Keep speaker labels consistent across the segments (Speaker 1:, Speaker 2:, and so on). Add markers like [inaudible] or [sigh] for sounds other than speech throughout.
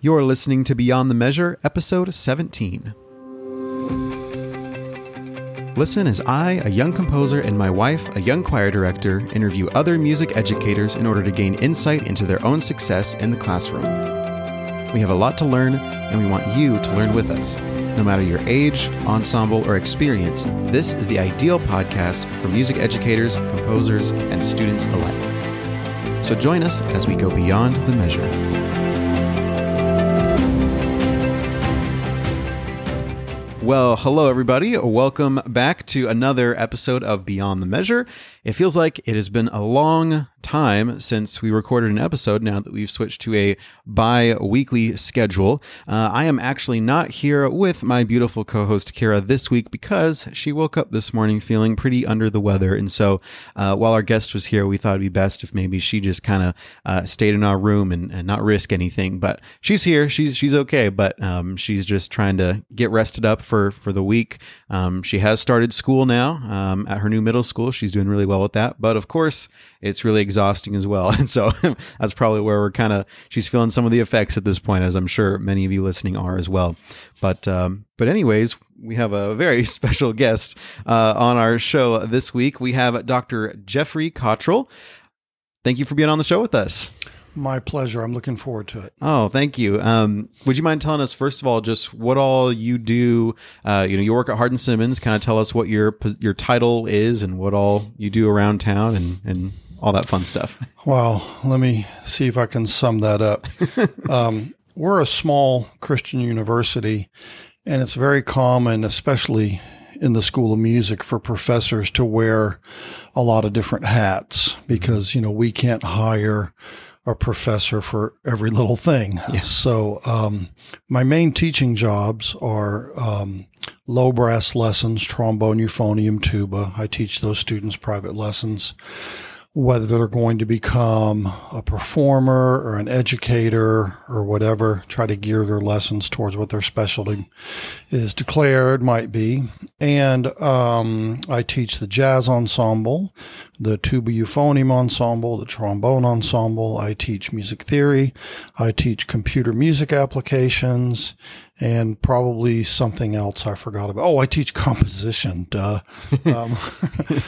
Speaker 1: You're listening to Beyond the Measure, episode 17. Listen as I, a young composer, and my wife, a young choir director, interview other music educators in order to gain insight into their own success in the classroom. We have a lot to learn, and we want you to learn with us. No matter your age, ensemble, or experience, this is the ideal podcast for music educators, composers, and students alike. So join us as we go beyond the measure. Well, hello, everybody. Welcome back to another episode of Beyond the Measure. It feels like it has been a long time since we recorded an episode now that we've switched to a bi weekly schedule. Uh, I am actually not here with my beautiful co host Kara this week because she woke up this morning feeling pretty under the weather. And so uh, while our guest was here, we thought it'd be best if maybe she just kind of uh, stayed in our room and, and, not risk anything. But she's here. She's, she's okay. But um, she's just trying to get rested up for, for the week. Um, she has started school now um, at her new middle school. She's doing really well with that. But of course, it's really exhausting as well. [laughs] And so [laughs] that's probably where we're kind of, she's feeling some of the effects at this point, as I'm sure many of you listening are as well. But, um, but anyways, we have a very [laughs] special guest uh, on our show this week. We have Dr. Jeffrey Cottrell. Thank you for being on the show with us.
Speaker 2: My pleasure. I'm looking forward to it.
Speaker 1: Oh, thank you. Um, would you mind telling us first of all just what all you do? Uh, you know, you work at Hardin Simmons. Kind of tell us what your your title is and what all you do around town and and all that fun stuff. [laughs]
Speaker 2: Well, let me see if I can sum that up. [laughs] um, we're a small Christian university, and it's very common, especially in the School of Music, for professors to wear a lot of different hats because, you know, we can't hire a professor for every little thing. Yeah. So, um, my main teaching jobs are um, low brass lessons, trombone, euphonium, tuba. I teach those students private lessons whether they're going to become a performer or an educator or whatever, try to gear their lessons towards what their specialty is declared, might be. And um, I teach the jazz ensemble, the tuba euphonium ensemble, the trombone ensemble. I teach music theory. I teach computer music applications and probably something else I forgot about. Oh, I teach composition. Duh. [laughs] um,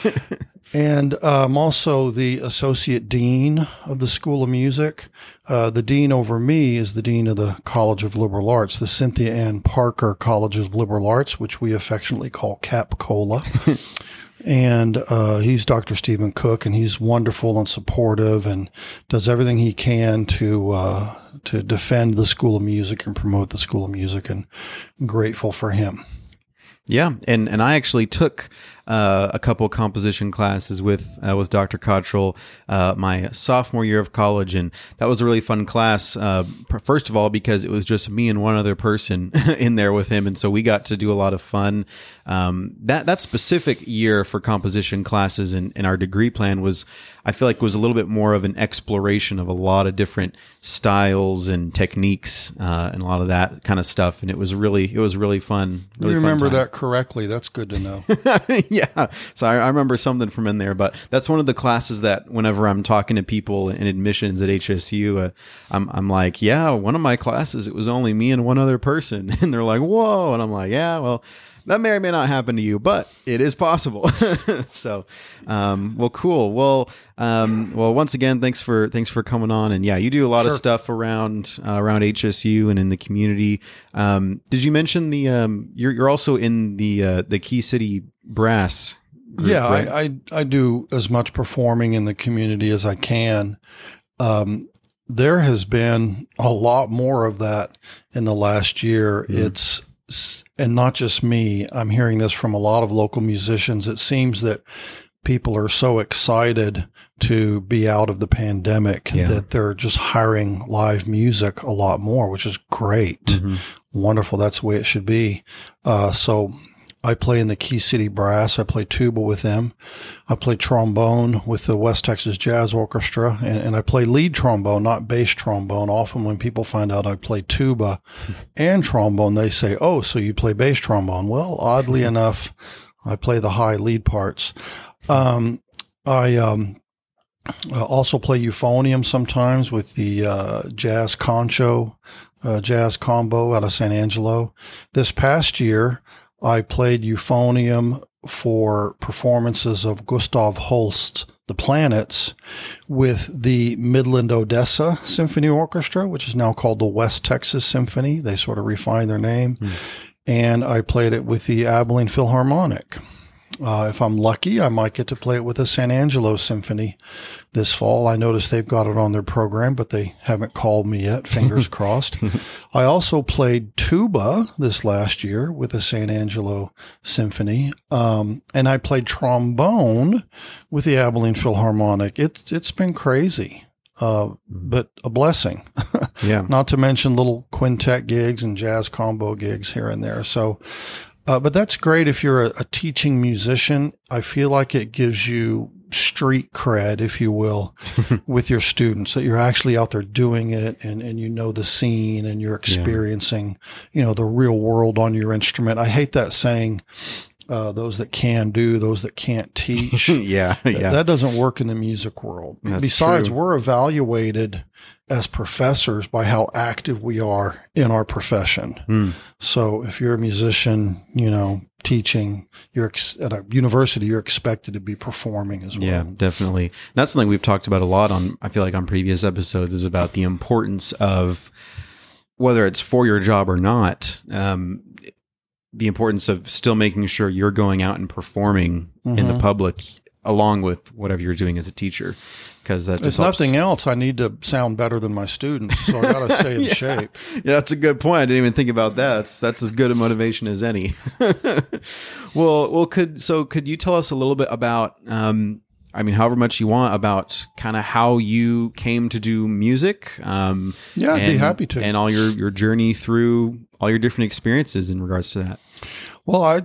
Speaker 2: [laughs] and I'm um, also the associate dean of the School of Music. Uh, the dean over me is the dean of the College of Liberal Arts, the Cynthia Ann Parker College of Liberal Arts, which we affectionately call Cap Cola. [laughs] and uh, he's Dr. Stephen Cook, and he's wonderful and supportive, and does everything he can to uh, to defend the School of Music and promote the School of Music. And I'm grateful for him.
Speaker 1: Yeah, and and I actually took uh, a couple composition classes with uh, with Dr. Cottrell uh, my sophomore year of college, and that was a really fun class. Uh, first of all, because it was just me and one other person [laughs] in there with him, and so we got to do a lot of fun. Um, that that specific year for composition classes in, in our degree plan was, I feel like, it was a little bit more of an exploration of a lot of different styles and techniques uh, and a lot of that kind of stuff, and it was really it was really fun. Really
Speaker 2: you remember fun that correctly? That's good to know. [laughs]
Speaker 1: yeah. So I, I, remember something from in there, but that's one of the classes that whenever I'm talking to people in admissions at HSU, uh, I'm, I'm like, yeah, one of my classes, it was only me and one other person. [laughs] And they're like, whoa. And I'm like, yeah, well, that may or may not happen to you, but it is possible. [laughs] so, um, well, cool. Well, um, well, once again, thanks for thanks for coming on. And yeah, you do a lot sure. of stuff around uh, around HSU and in the community. Um, did you mention the um, you're you're also in the uh, the Key City Brass?
Speaker 2: Group, yeah, right? I, I, I do as much performing in the community as I can. Um, there has been a lot more of that in the last year. Mm. It's and not just me, I'm hearing this from a lot of local musicians. It seems that people are so excited to be out of the pandemic yeah. that they're just hiring live music a lot more, which is great. Mm-hmm. Wonderful. That's the way it should be. Uh, so I play in the Key City Brass. I play tuba with them. I play trombone with the West Texas Jazz Orchestra, and, and, I play lead trombone, not bass trombone. Often, when people find out I play tuba [laughs] and trombone, they say, "Oh, so you play bass trombone?" Well, oddly [laughs] enough, I play the high lead parts. Um, I um, also play euphonium sometimes with the uh, Jazz Concho uh, jazz combo out of San Angelo. This past year, I played euphonium for performances of Gustav Holst's The Planets with the Midland Odessa Symphony Orchestra, which is now called the West Texas Symphony. They sort of refined their name. Mm. And I played it with the Abilene Philharmonic. Uh, if I'm lucky, I might get to play it with the San Angelo Symphony this fall. I noticed they've got it on their program, but they haven't called me yet. Fingers [laughs] crossed. [laughs] I also played tuba this last year with the San Angelo Symphony, um, and I played trombone with the Abilene Philharmonic. It's it's been crazy. Uh, but a blessing. [laughs]
Speaker 1: yeah.
Speaker 2: Not to mention little quintet gigs and jazz combo gigs here and there. So uh, but that's great if you're a, a, teaching musician. I feel like it gives you street cred, if you will, [laughs] with your students that you're actually out there doing it and, and you know the scene and you're experiencing, yeah. you know, the real world on your instrument. I hate that saying, uh, those that can do, those that can't [laughs] teach.
Speaker 1: yeah, yeah.
Speaker 2: That doesn't work in the music world. That's Besides, true. we're evaluated as professors by how active we are in our profession. Mm. So if you're a musician, you know, teaching, you're ex- at a university, you're expected to be performing as well.
Speaker 1: Yeah, definitely. That's something we've talked about a lot on, I feel like on previous episodes is about the importance of whether it's for your job or not. Um, the importance of still making sure you're going out and performing mm-hmm. in the mm-hmm. public along with whatever you're doing as a teacher because that
Speaker 2: if nothing else i need to sound better than my students so i gotta stay in [laughs]
Speaker 1: yeah.
Speaker 2: shape
Speaker 1: yeah that's a good point i didn't even think about that that's, that's as good a motivation as any [laughs] well well could so could you tell us a little bit about um, I mean, however much you want about kind of how you came to do music. Um,
Speaker 2: yeah, I'd
Speaker 1: and,
Speaker 2: be happy to.
Speaker 1: And all your, your journey through all your different experiences in regards to that.
Speaker 2: Well, I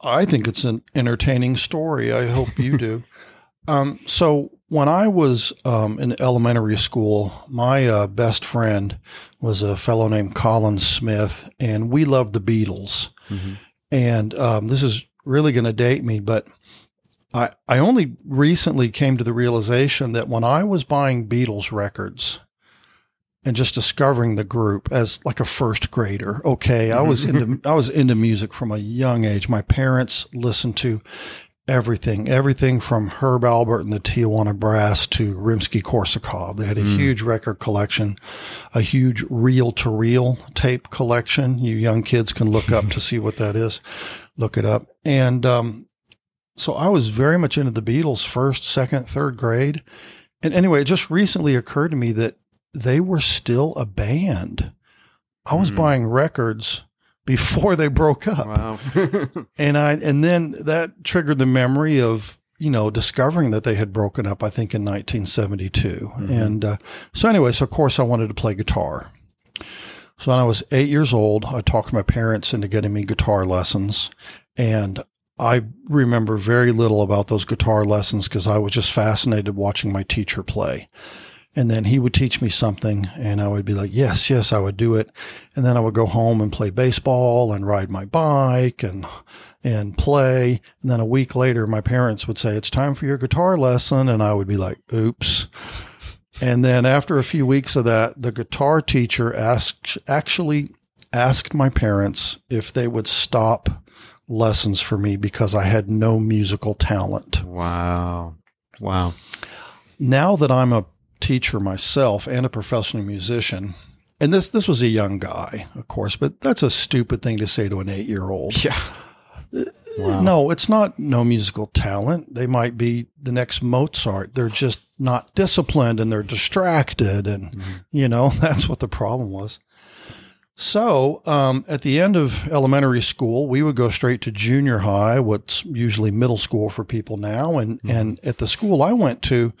Speaker 2: I think it's an entertaining story. I hope you do. [laughs] um, so when I was um, in elementary school, my uh, best friend was a fellow named Colin Smith, and we loved the Beatles. Mm-hmm. And um, this is really going to date me, but I, I only recently came to the realization that when I was buying Beatles records and just discovering the group as like a first grader, okay, I was into [laughs] I was into music from a young age. My parents listened to everything, everything from Herb Alpert and the Tijuana Brass to Rimsky Korsakov. They had a mm. huge record collection, a huge reel to reel tape collection. You young kids can look up to see what that is. Look it up. And um, so I was very much into the Beatles first, second, third grade. And anyway, it just recently occurred to me that they were still a band. I was mm. buying records before they broke up. Wow. [laughs] and I and then that triggered the memory of you know discovering that they had broken up. I think in 1972. Mm-hmm. And uh, so anyway, so of course I wanted to play guitar. So when I was eight years old, I talked my parents into getting me guitar lessons, and I remember very little about those guitar lessons because I was just fascinated watching my teacher play. And then he would teach me something and I would be like, yes, yes, I would do it. And then I would go home and play baseball and ride my bike and, and play. And then a week later, my parents would say, it's time for your guitar lesson. And I would be like, oops. And then after a few weeks of that, the guitar teacher asked, actually asked my parents if they would stop lessons for me because I had no musical talent.
Speaker 1: Wow. Wow.
Speaker 2: Now that I'm a teacher myself and a professional musician, and this this was a young guy, of course, but that's a stupid thing to say to an 8-year-old.
Speaker 1: Yeah.
Speaker 2: Wow. No, it's not no musical talent. They might be the next Mozart. They're just not disciplined and they're distracted and mm-hmm. you know, [laughs] that's what the problem was. So, um, at the end of elementary school, we would go straight to junior high, what's usually middle school for people now. And, mm-hmm. and at the school I went to,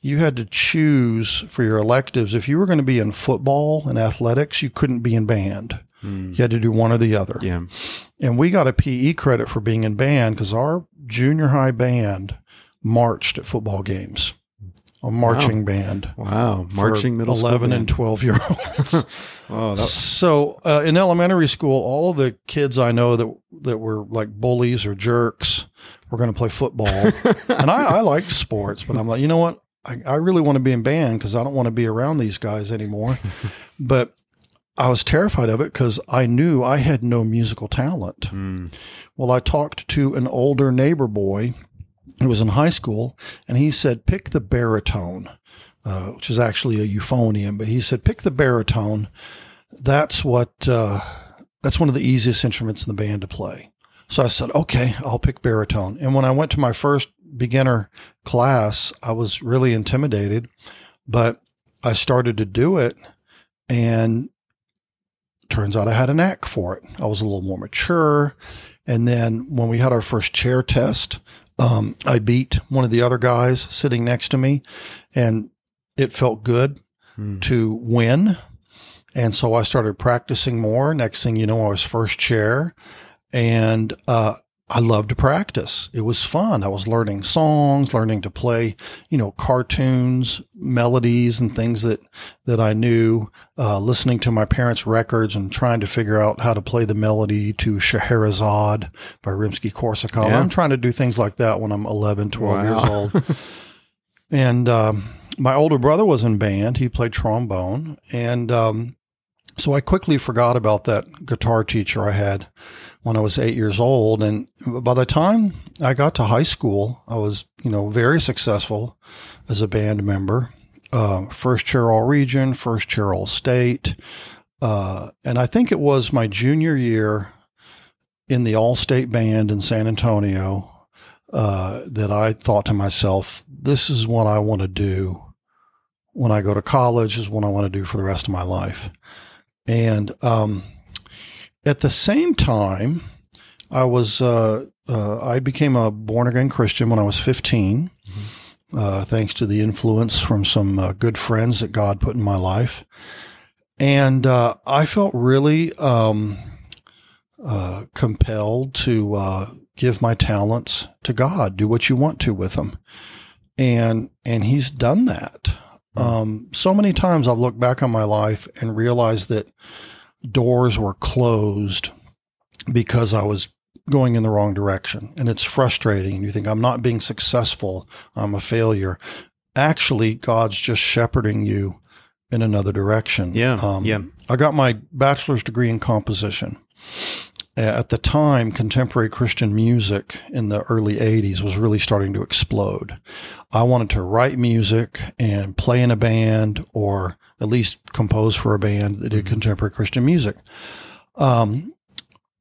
Speaker 2: you had to choose for your electives. If you were going to be in football and athletics, you couldn't be in band. Mm. You had to do one or the other.
Speaker 1: Yeah.
Speaker 2: And we got a PE credit for being in band because our junior high band marched at football games a marching
Speaker 1: wow.
Speaker 2: band.
Speaker 1: Wow, marching middle
Speaker 2: 11 and 12 year [laughs] olds. oh, that- so uh, in elementary school, all the kids I know that that were like bullies or jerks were going to play football, [laughs] and I, I liked sports, but I'm like, you know what? I, I really want to be in band because I don't want to be around these guys anymore. [laughs] but I was terrified of it because I knew I had no musical talent.
Speaker 1: Mm.
Speaker 2: Well, I talked to an older neighbor boy who was in high school, and he said, pick the baritone, uh, which is actually a euphonium, but he said, pick the baritone. That's what, uh, that's one of the easiest instruments in the band to play. So I said, okay, I'll pick baritone. And when I went to my first beginner class, I was really intimidated, but I started to do it and turns out I had a knack for it. I was a little more mature. And then when we had our first chair test, um, I beat one of the other guys sitting next to me, and it felt good
Speaker 1: Mm.
Speaker 2: to win. And so I started practicing more. Next thing you know, I was first chair, and uh, I loved to practice. It was fun. I was learning songs, learning to play, you know, cartoons, melodies, and things that that I knew. Uh, listening to my parents' records and trying to figure out how to play the melody to Scheherazade by Rimsky-Korsakov.
Speaker 1: Yeah.
Speaker 2: I'm trying to do things like that when I'm 11, 12 years old. [laughs] and um, my older brother was in band. He played trombone, and um, so I quickly forgot about that guitar teacher I had when I was eight years old. And by the time I got to high school, I was, you know, very successful as a band member. Uh, first chair all region, first chair all state. Uh, and I think it was my junior year in the all state band in San Antonio uh, that I thought to myself, this is what I want to do when I go to college, is what I want to do for the rest of my life. And um, at the same time, I was uh, uh, I became a born again Christian when I was 15, uh, thanks to the influence from some uh, good friends that God put in my life, and uh, I felt really um, uh, compelled to uh, give my talents to God, do what you want to with them, and and He's done that. Um, so many times I've looked back on my life and realized that doors were closed because I was going in the wrong direction. And it's frustrating. You think, I'm not being successful, I'm a failure. Actually, God's just shepherding you in another direction.
Speaker 1: Yeah, um, yeah.
Speaker 2: I got my bachelor's degree in composition. At the time, contemporary Christian music in the early 80s was really starting to explode. I wanted to write music and play in a band or at least compose for a band that did contemporary Christian music. Um,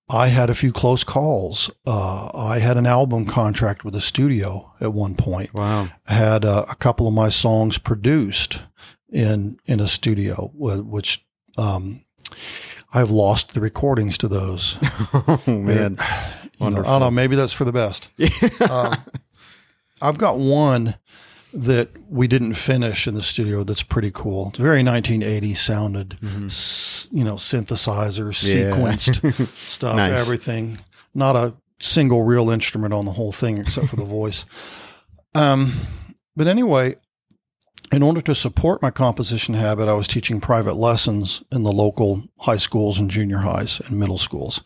Speaker 2: I had a few close calls. Uh, I had an album contract with a studio at one point.
Speaker 1: Wow.
Speaker 2: I had uh, a couple of my songs produced in in a studio, which um, I've lost the recordings to those. [laughs]
Speaker 1: Oh man. [sighs]
Speaker 2: You know, I don't know. Maybe that's for the best. [laughs] um, I've got one that we didn't finish in the studio. That's pretty cool. It's very 1980 sounded. S- you know, synthesizers,
Speaker 1: Yeah.
Speaker 2: sequenced [laughs] stuff,
Speaker 1: Nice.
Speaker 2: everything. Not a single real instrument on the whole thing except for the voice. Um, but anyway, in order to support my composition habit, I was teaching private lessons in the local high schools and junior highs and middle schools.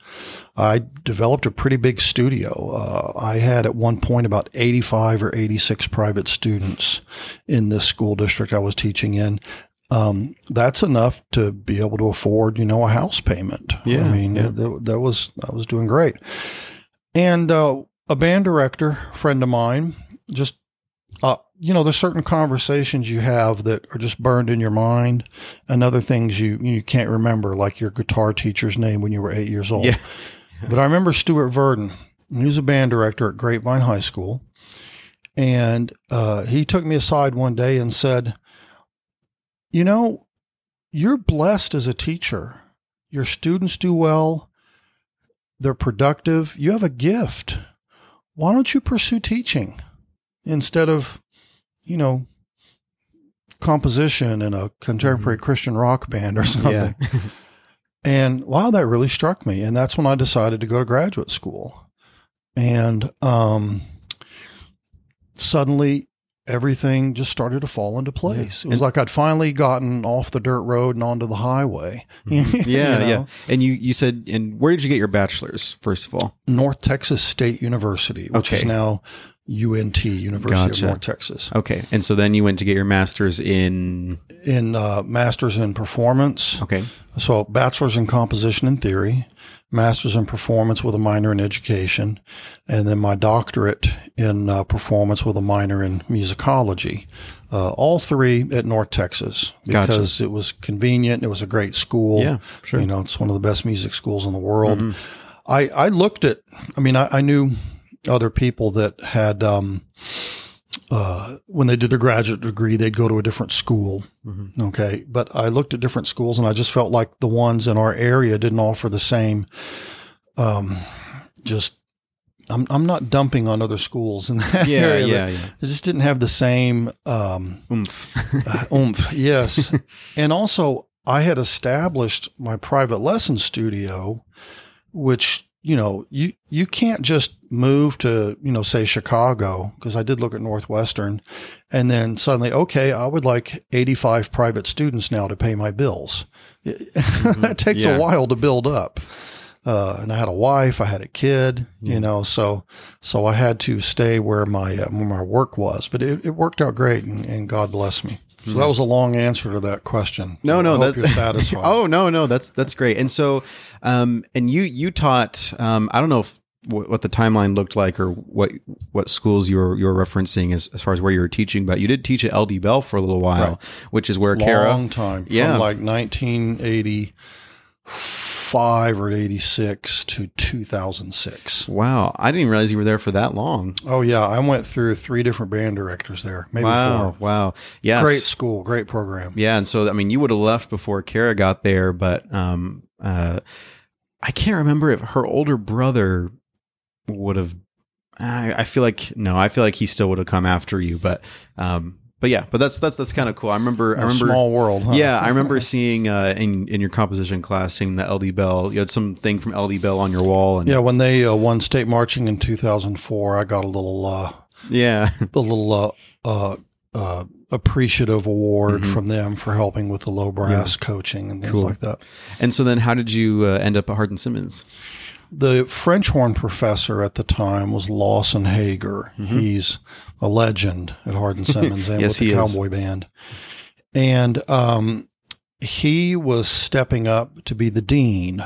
Speaker 2: I developed a pretty big studio. Uh, I had at one point about 85 or 86 private students in this school district I was teaching in. Um, that's enough to be able to afford, you know, a house payment.
Speaker 1: Yeah,
Speaker 2: I mean,
Speaker 1: yeah.
Speaker 2: that, that was, I was doing great. And, uh, a band director friend of mine just uh, you know, there's certain conversations you have that are just burned in your mind, and other things you you can't remember, like your guitar teacher's name when you were eight years old.
Speaker 1: Yeah. [laughs]
Speaker 2: But I remember Stuart Verdon. He was a band director at Grapevine High School, and uh, he took me aside one day and said, "You know, you're blessed as a teacher. Your students do well. They're productive. You have a gift. Why don't you pursue teaching?" instead of, you know, composition in a contemporary Christian rock band or [laughs] something.
Speaker 1: Yeah. [laughs]
Speaker 2: And wow, that really struck me. And that's when I decided to go to graduate school. And um, suddenly everything just started to fall into place. It was
Speaker 1: And-
Speaker 2: like I'd finally gotten off the dirt road and onto the highway. [laughs] You
Speaker 1: Yeah,
Speaker 2: know?
Speaker 1: yeah. And you you said and where did you get your bachelor's first of all?
Speaker 2: North Texas State University, which is now UNT, University
Speaker 1: Gotcha.
Speaker 2: of North Texas,
Speaker 1: Okay. And so then you went to get your master's in.
Speaker 2: in uh, Masters in Performance.
Speaker 1: Okay.
Speaker 2: So, bachelor's in composition and theory, master's in performance with a minor in education, and then my doctorate in uh, performance with a minor in musicology. Uh, all three at North Texas
Speaker 1: Gotcha.
Speaker 2: because it was convenient. It was a great school.
Speaker 1: Yeah, sure.
Speaker 2: You know, it's one of the best music schools in the world. I, I looked at, I mean, I, I knew other people that had, um, uh, when they did their graduate degree, they'd go to a different school. Okay. But I looked at different schools and I just felt like the ones in our area didn't offer the same, um, just, I'm, I'm not dumping on other schools in that
Speaker 1: Yeah.
Speaker 2: area.
Speaker 1: Yeah. Yeah.
Speaker 2: They just didn't have the same, um,
Speaker 1: Oomph.
Speaker 2: uh, [laughs] oomph, yes. and also, I had established my private lesson studio, which you know you you can't just move to you know say Chicago because I did look at Northwestern, and then suddenly okay I would like eighty five private students now to pay my bills. [laughs] that takes
Speaker 1: Yeah.
Speaker 2: a while to build up. Uh, and I had a wife, I had a kid, you know, so so I had to stay where my uh, where my work was, but it, it worked out great, and, and God bless me. So that was a long answer to that question.
Speaker 1: No, no,
Speaker 2: I hope
Speaker 1: that,
Speaker 2: you're satisfied. [laughs]
Speaker 1: oh no, no, that's that's great. And so, um, and you you taught. Um, I don't know if, what the timeline looked like or what what schools you were you were referencing as, as far as where you were teaching, but you did teach at LD Bell for a little while,
Speaker 2: right.
Speaker 1: which is where long Kara,
Speaker 2: long time,
Speaker 1: yeah,
Speaker 2: like 1980 85 or 86 to 2006.
Speaker 1: Wow. I didn't realize you were there for that long.
Speaker 2: Oh, yeah. I went through three different band directors there, maybe
Speaker 1: wow,
Speaker 2: four.
Speaker 1: Wow. Yeah.
Speaker 2: Great school, great program.
Speaker 1: Yeah. And so, I mean, you would have left before Kara got there, but um, uh, I can't remember if her older brother would have. I, I feel like, no, I feel like he still would have come after you, but um, but yeah, but that's that's that's kind of cool. I remember, I
Speaker 2: A
Speaker 1: remember,
Speaker 2: small world. Huh?
Speaker 1: yeah, I remember seeing uh, in in your composition class seeing the LD Bell. You had something from LD Bell on your wall, and
Speaker 2: Yeah, when they uh, won state marching in 2004, I got a little uh,
Speaker 1: yeah,
Speaker 2: a little uh, uh, uh, appreciative award
Speaker 1: Mhm.
Speaker 2: from them for helping with the low brass coaching and things
Speaker 1: Cool.
Speaker 2: like that.
Speaker 1: and so then how did you uh, end up at Hardin Simmons?
Speaker 2: The French horn professor at the time was Lawson Hager. He's a legend at Hardin Simmons and [laughs]
Speaker 1: Yes,
Speaker 2: with the
Speaker 1: he is.
Speaker 2: Cowboy Band. And um, he was stepping up to be the dean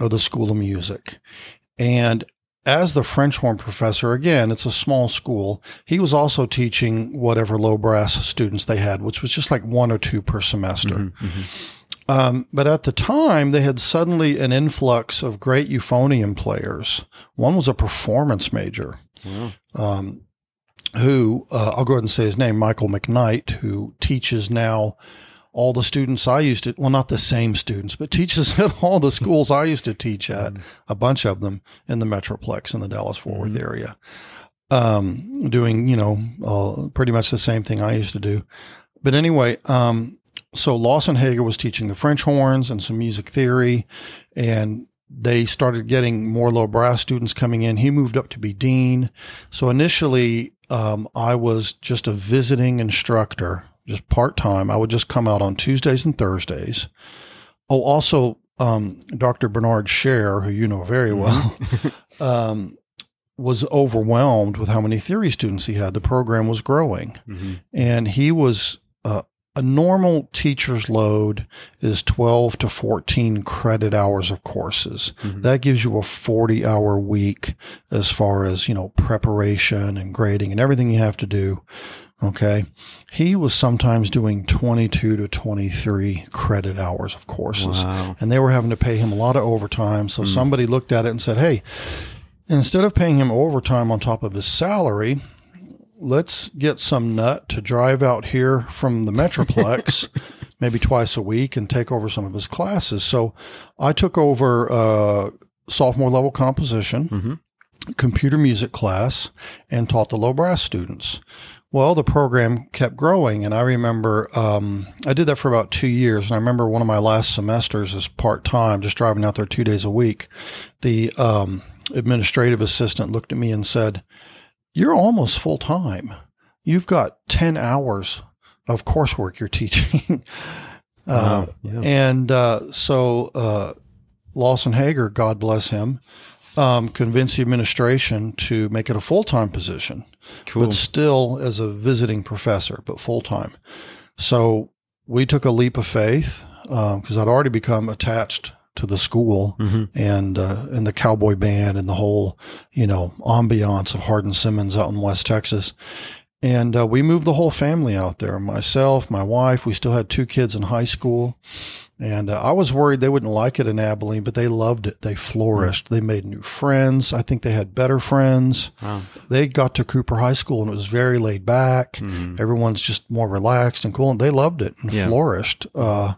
Speaker 2: of the School of Music. And as the French horn professor, again, it's a small school, he was also teaching whatever low brass students they had, which was just like one or two per semester.
Speaker 1: Mhm, mhm.
Speaker 2: Um, but at the time, they had suddenly an influx of great euphonium players. One was a performance major, um, who uh, I'll go ahead and say his name, Michael McKnight, who teaches now all the students I used to, well, not the same students, but teaches [laughs] at all the schools I used to teach at, a bunch of them in the Metroplex in the Dallas Fort Worth area, um, doing, you know, uh, pretty much the same thing I used to do. But anyway, um, so Lawson Hager was teaching the French horns and some music theory, and they started getting more low brass students coming in. He moved up to be dean. So initially, um, I was just a visiting instructor, just part time. I would just come out on Tuesdays and Thursdays. Oh, also, um, Dr. Bernard Scher, who you know very well, [laughs] um, was overwhelmed with how many theory students he had. The program was growing
Speaker 1: Mhm.
Speaker 2: and he was uh, a normal teacher's load is 12 to 14 credit hours of courses
Speaker 1: Mhm.
Speaker 2: that gives you a 40 hour week as far as you know preparation and grading and everything you have to do okay he was sometimes doing 22 to 23 credit hours of courses
Speaker 1: Wow.
Speaker 2: and they were having to pay him a lot of overtime. So somebody looked at it and said, "Hey, instead of paying him overtime on top of his salary, let's get some nut to drive out here from the Metroplex." [laughs] Maybe twice a week and take over some of his classes. So I took over uh, sophomore level composition,
Speaker 1: Mhm.
Speaker 2: computer music class, and taught the low brass students. Well, the program kept growing, and I remember um, I did that for about two years. And I remember one of my last semesters as part time, just driving out there two days a week. The um, administrative assistant looked at me and said, "You're almost full time. You've got ten hours of coursework you're teaching." [laughs] uh,
Speaker 1: Wow. Yeah.
Speaker 2: and uh, so uh, Lawson Hager, God bless him, um, convince the administration to make it a full time position,
Speaker 1: Cool.
Speaker 2: but still as a visiting professor, but full time. So we took a leap of faith because I'd already become attached to the school
Speaker 1: Mhm.
Speaker 2: and uh, and the cowboy band and the whole you know ambiance of Hardin Simmons out in West Texas. And uh, we moved the whole family out there. Myself, my wife. We still had two kids in high school, and uh, I was worried they wouldn't like it in Abilene, but they loved it. They flourished. They made new friends. I think they had better friends.
Speaker 1: Wow.
Speaker 2: They got to Cooper High School and it was very laid back.
Speaker 1: Mhm.
Speaker 2: Everyone's just more relaxed and cool, and they loved it and
Speaker 1: Yeah.
Speaker 2: flourished. Uh,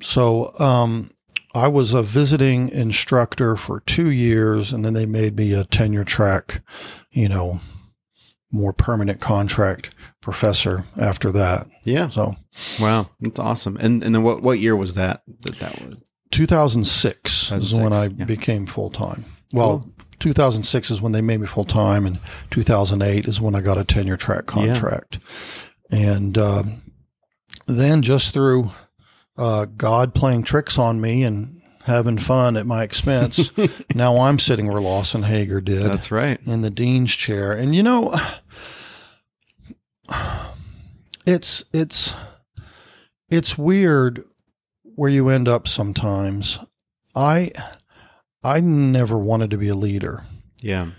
Speaker 2: so um, I was a visiting instructor for two years, and then they made me a tenure track, you know, more permanent contract professor after that.
Speaker 1: Yeah.
Speaker 2: So
Speaker 1: Wow. That's awesome. And and then what what year was that? That that was
Speaker 2: 2006 is when I
Speaker 1: yeah.
Speaker 2: became full time. Well,
Speaker 1: Cool.
Speaker 2: 2006 is when they made me full time, and 2008 is when I got a tenure track contract. And um then just through uh, God playing tricks on me and having fun at my expense, [laughs] now I'm sitting where Lawson Hager did
Speaker 1: That's right.
Speaker 2: in the dean's chair. And you know, it's it's it's weird where you end up sometimes. I I never wanted to be a leader,
Speaker 1: Yeah.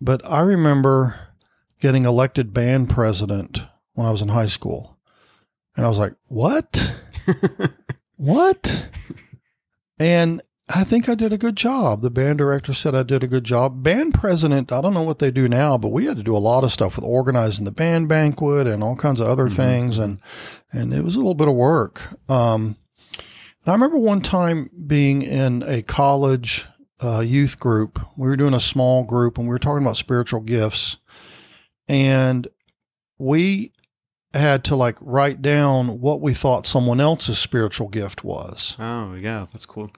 Speaker 2: but I remember getting elected band president when I was in high school. And I was like, "What? What?" And I think I did a good job. The band director said I did a good job. Band president, I don't know what they do now, but we had to do a lot of stuff with organizing the band banquet and all kinds of other
Speaker 1: Mhm.
Speaker 2: things, and and it was a little bit of work. Um, I remember one time being in a college uh, youth group. We were doing a small group, and we were talking about spiritual gifts, and we had to like write down what we thought someone else's spiritual gift was.
Speaker 1: Oh yeah, that's cool.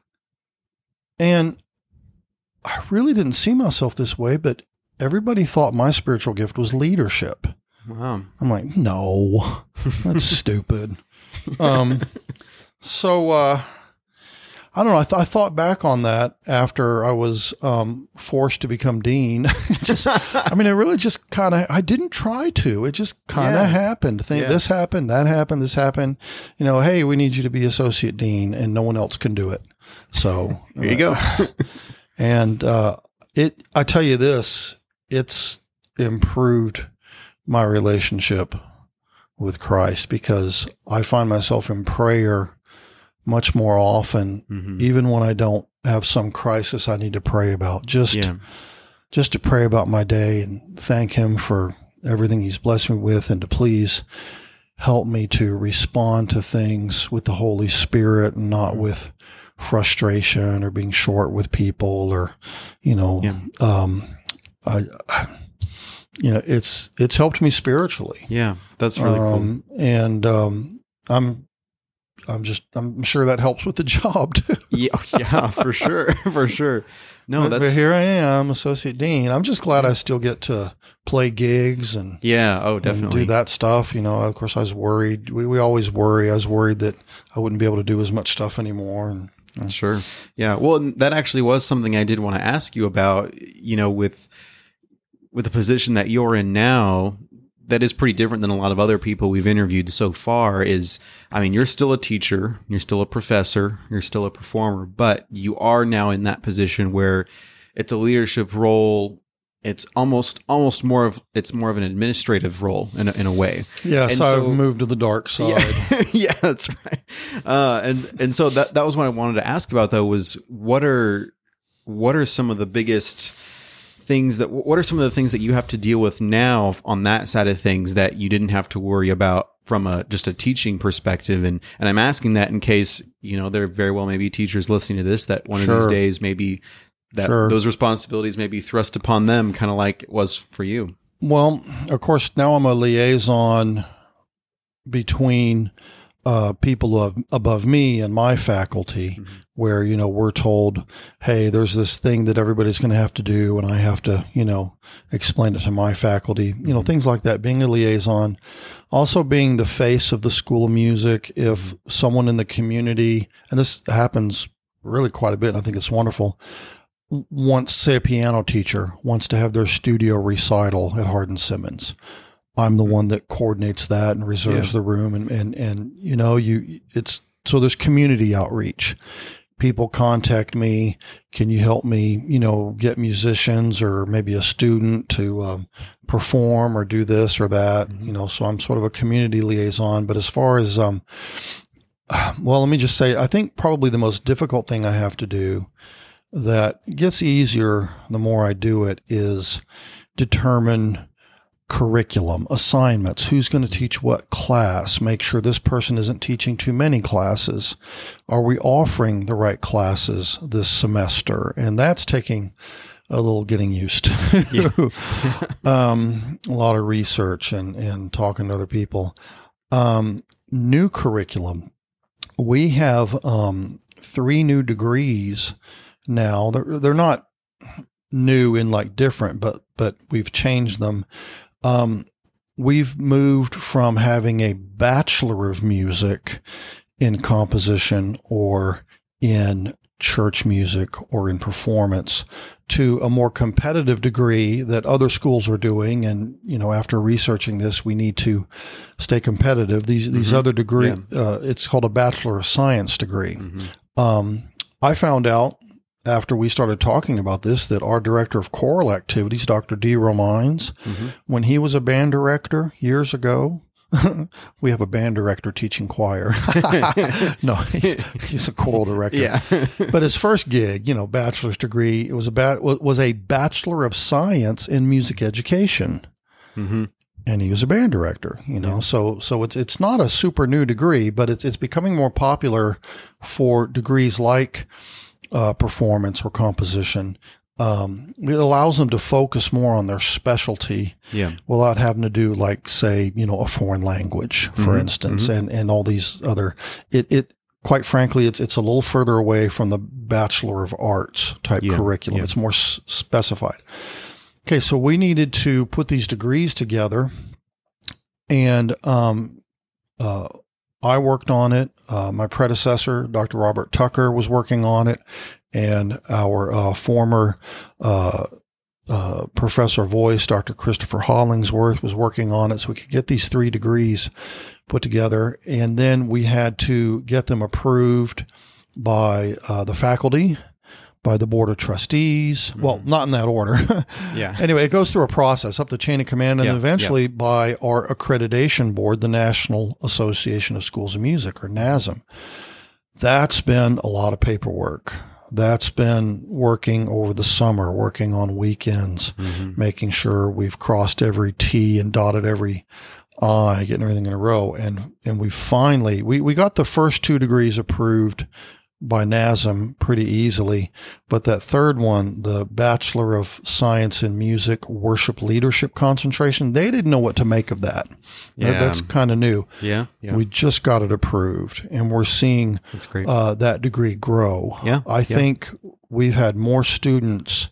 Speaker 2: And I really didn't see myself this way, but everybody thought my spiritual gift was leadership.
Speaker 1: Wow.
Speaker 2: I'm like, no, that's [laughs] stupid. Um, so uh, I don't know. I, th- I thought back on that after I was um, forced to become dean. [laughs] Just, I mean, it really just kind of. I didn't try to. It just kind of
Speaker 1: Yeah.
Speaker 2: happened. Think
Speaker 1: Yeah.
Speaker 2: this happened, that happened, this happened. You know, hey, we need you to be associate dean, and no one else can do it. So [laughs]
Speaker 1: Here you go. [laughs]
Speaker 2: and uh, it, I tell you this, it's improved my relationship with Christ because I find myself in prayer much more often,
Speaker 1: Mhm.
Speaker 2: even when I don't have some crisis I need to pray about. Just,
Speaker 1: Yeah.
Speaker 2: just to pray about my day and thank Him for everything He's blessed me with, and to please help me to respond to things with the Holy Spirit and not with frustration or being short with people or, you know,
Speaker 1: Yeah.
Speaker 2: um, I, I- you know, it's it's helped me spiritually,
Speaker 1: Yeah. That's really cool.
Speaker 2: um, and um, I'm I'm just I'm sure that helps with the [laughs] job too.
Speaker 1: Yeah, oh, yeah, for sure, [laughs] for sure. No,
Speaker 2: but, but
Speaker 1: that's
Speaker 2: here I am, associate dean. I'm just glad I still get to play gigs and,
Speaker 1: yeah. Oh, definitely.
Speaker 2: do that stuff. You know, of course, I was worried. We, we always worry. I was worried that I wouldn't be able to do as much stuff anymore. And
Speaker 1: Sure. Yeah. Well, that actually was something I did want to ask you about. You know, with with the position that you're in now, that is pretty different than a lot of other people we've interviewed so far. Is I mean, you're still a teacher, you're still a professor, you're still a performer, but you are now in that position where it's a leadership role. It's almost almost more of it's more of an administrative role in a, in a way.
Speaker 2: yes,
Speaker 1: And
Speaker 2: I've
Speaker 1: so-
Speaker 2: moved to the dark [laughs] side.
Speaker 1: Yeah, [laughs] yeah, that's right. Uh, and and so that that was what I wanted to ask about though was what are what are some of the biggest things that what are some of the things that you have to deal with now on that side of things that you didn't have to worry about from a just a teaching perspective? And and I'm asking that in case you know there very well may be teachers listening to this that one of these days maybe that
Speaker 2: Sure.
Speaker 1: those responsibilities may be thrust upon them kind of like it was for you.
Speaker 2: Well, of course, now I'm a liaison between uh, people of, above me and my faculty,
Speaker 1: Mhm.
Speaker 2: where you know we're told, "Hey, there's this thing that everybody's going to have to do," and I have to, you know, explain it to my faculty. You know, things like that. Being a liaison, also being the face of the School of Music. If someone in the community, and this happens really quite a bit, and I think it's wonderful wants, say, a piano teacher wants to have their studio recital at Hardin Simmons. I'm the one that coordinates that and reserves
Speaker 1: Yeah.
Speaker 2: the room, and and and you know, you it's so there's community outreach. People contact me. Can you help me? You know, get musicians or maybe a student to um, perform or do this or that. You know, so I'm sort of a community liaison. But as far as um, [sighs] well, let me just say, I think probably the most difficult thing I have to do that gets easier the more I do it is determine curriculum, assignments, who's going to teach what class, make sure this person isn't teaching too many classes. Are we offering the right classes this semester? And that's taking a little getting used to. [laughs] um, a lot of research and, and talking to other people. Um, new curriculum. We have um, three new degrees now. They're, they're not new and like different, but but we've changed them. Um, we've moved from having a bachelor of music in composition or in church music or in performance to a more competitive degree that other schools are doing and you know after researching this we need to stay competitive these these
Speaker 1: Mhm.
Speaker 2: other degree
Speaker 1: Yeah.
Speaker 2: uh, it's called a bachelor of science degree
Speaker 1: Mhm.
Speaker 2: um, I found out after we started talking about this that our director of choral activities, Dr. D. Romines,
Speaker 1: Mhm.
Speaker 2: when he was a band director years ago, [laughs] we have a band director teaching choir. [laughs] no, he's, he's a choral director.
Speaker 1: Yeah. [laughs]
Speaker 2: But his first gig, you know, bachelor's degree, it was a ba- was a bachelor of science in music education
Speaker 1: hmm
Speaker 2: and he was a band director you know so so it's it's not a super new degree but it's it's becoming more popular for degrees like uh, performance or composition um, it allows them to focus more on their specialty
Speaker 1: Yeah.
Speaker 2: without having to do like say you know a foreign language for
Speaker 1: Mhm,
Speaker 2: instance and and all these other it it quite frankly it's it's a little further away from the bachelor of arts type
Speaker 1: Yeah,
Speaker 2: curriculum.
Speaker 1: Yeah.
Speaker 2: it's more s- specified. Okay so we needed to put these degrees together and um uh I worked on it. Uh, my predecessor, Dr. Robert Tucker, was working on it, and our uh, former uh, uh, professor of voice, Dr. Christopher Hollingsworth, was working on it so we could get these three degrees put together. And then we had to get them approved by uh, the faculty, by the board of trustees. Well, not in that order. [laughs]
Speaker 1: Yeah. [laughs]
Speaker 2: anyway, it goes through a process up the chain of command and then eventually by our accreditation board, the National Association of Schools of Music, or NASM. That's been a lot of paperwork. That's been working over the summer, working on weekends,
Speaker 1: Mhm.
Speaker 2: making sure we've crossed every T and dotted every I, getting everything in a row. And and we finally we, we got the first two degrees approved by NASM pretty easily. But that third one, the Bachelor of Science in Music Worship Leadership concentration, they didn't know what to make of that. That-
Speaker 1: Yeah.
Speaker 2: That's kind of new.
Speaker 1: Yeah. Yeah.
Speaker 2: We just got it approved and we're seeing
Speaker 1: That's great.
Speaker 2: uh, that degree grow.
Speaker 1: Yeah,
Speaker 2: I
Speaker 1: yeah.
Speaker 2: think we've had more students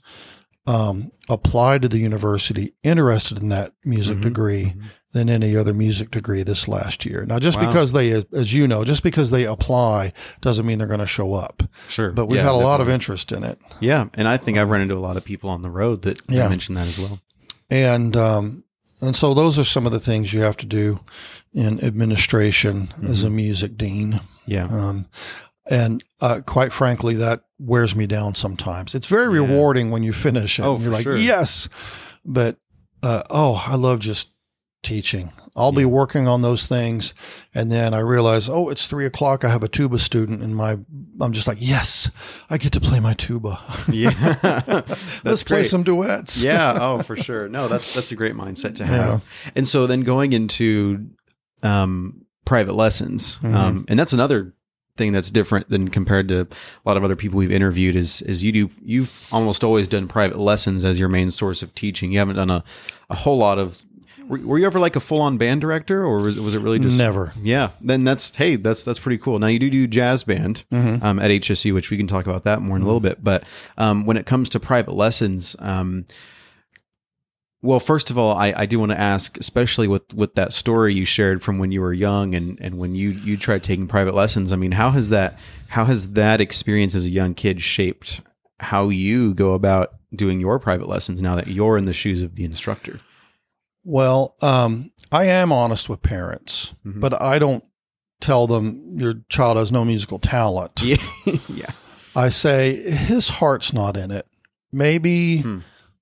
Speaker 2: um, apply to the university interested in that music
Speaker 1: Mhm,
Speaker 2: degree
Speaker 1: mhm.
Speaker 2: than any other music degree this last year. Now, just
Speaker 1: Wow.
Speaker 2: because they, as you know, just because they apply doesn't mean they're going to show up.
Speaker 1: Sure.
Speaker 2: But we've
Speaker 1: Yeah,
Speaker 2: had a lot of interest in it.
Speaker 1: Yeah, and I think I've run into a lot of people on the road that
Speaker 2: Yeah.
Speaker 1: mention that as well.
Speaker 2: And um, and so those are some of the things you have to do in administration as a music dean.
Speaker 1: Yeah.
Speaker 2: Um, and uh, quite frankly, that wears me down sometimes. It's very
Speaker 1: Yeah.
Speaker 2: rewarding when you finish it.
Speaker 1: Oh,
Speaker 2: and you're like,
Speaker 1: sure.
Speaker 2: yes. But uh, oh, I love just teaching. I'll be working on those things, and then I realize, oh, it's three o'clock. I have a tuba student, and my I'm just like, yes, I get to play my tuba. [laughs]
Speaker 1: Yeah. [laughs]
Speaker 2: Let's
Speaker 1: That's
Speaker 2: play some duets.
Speaker 1: yeah. Oh, for [laughs] sure. No, that's that's a great mindset to
Speaker 2: Yeah.
Speaker 1: have. And so then going into um, private lessons,
Speaker 2: Mhm.
Speaker 1: um, and that's another thing that's different than compared to a lot of other people we've interviewed. Is is you do you've almost always done private lessons as your main source of teaching. You haven't done a a whole lot of. Were, were you ever like a full on band director, or was, was it really just
Speaker 2: Never.
Speaker 1: Yeah, then that's hey, that's that's pretty cool. Now you do do jazz band
Speaker 2: Mhm.
Speaker 1: um, at HSU, which we can talk about that more in a little bit. But um, when it comes to private lessons, um, well, first of all, I, I do want to ask, especially with with that story you shared from when you were young and and when you you tried taking private lessons. I mean, how has that how has that experience as a young kid shaped how you go about doing your private lessons now that you're in the shoes of the instructor.
Speaker 2: Well, um, I am honest with parents,
Speaker 1: Mhm.
Speaker 2: but I don't tell them your child has no musical talent.
Speaker 1: Yeah, [laughs] yeah,
Speaker 2: I say his heart's not in it. Maybe,
Speaker 1: Hmm.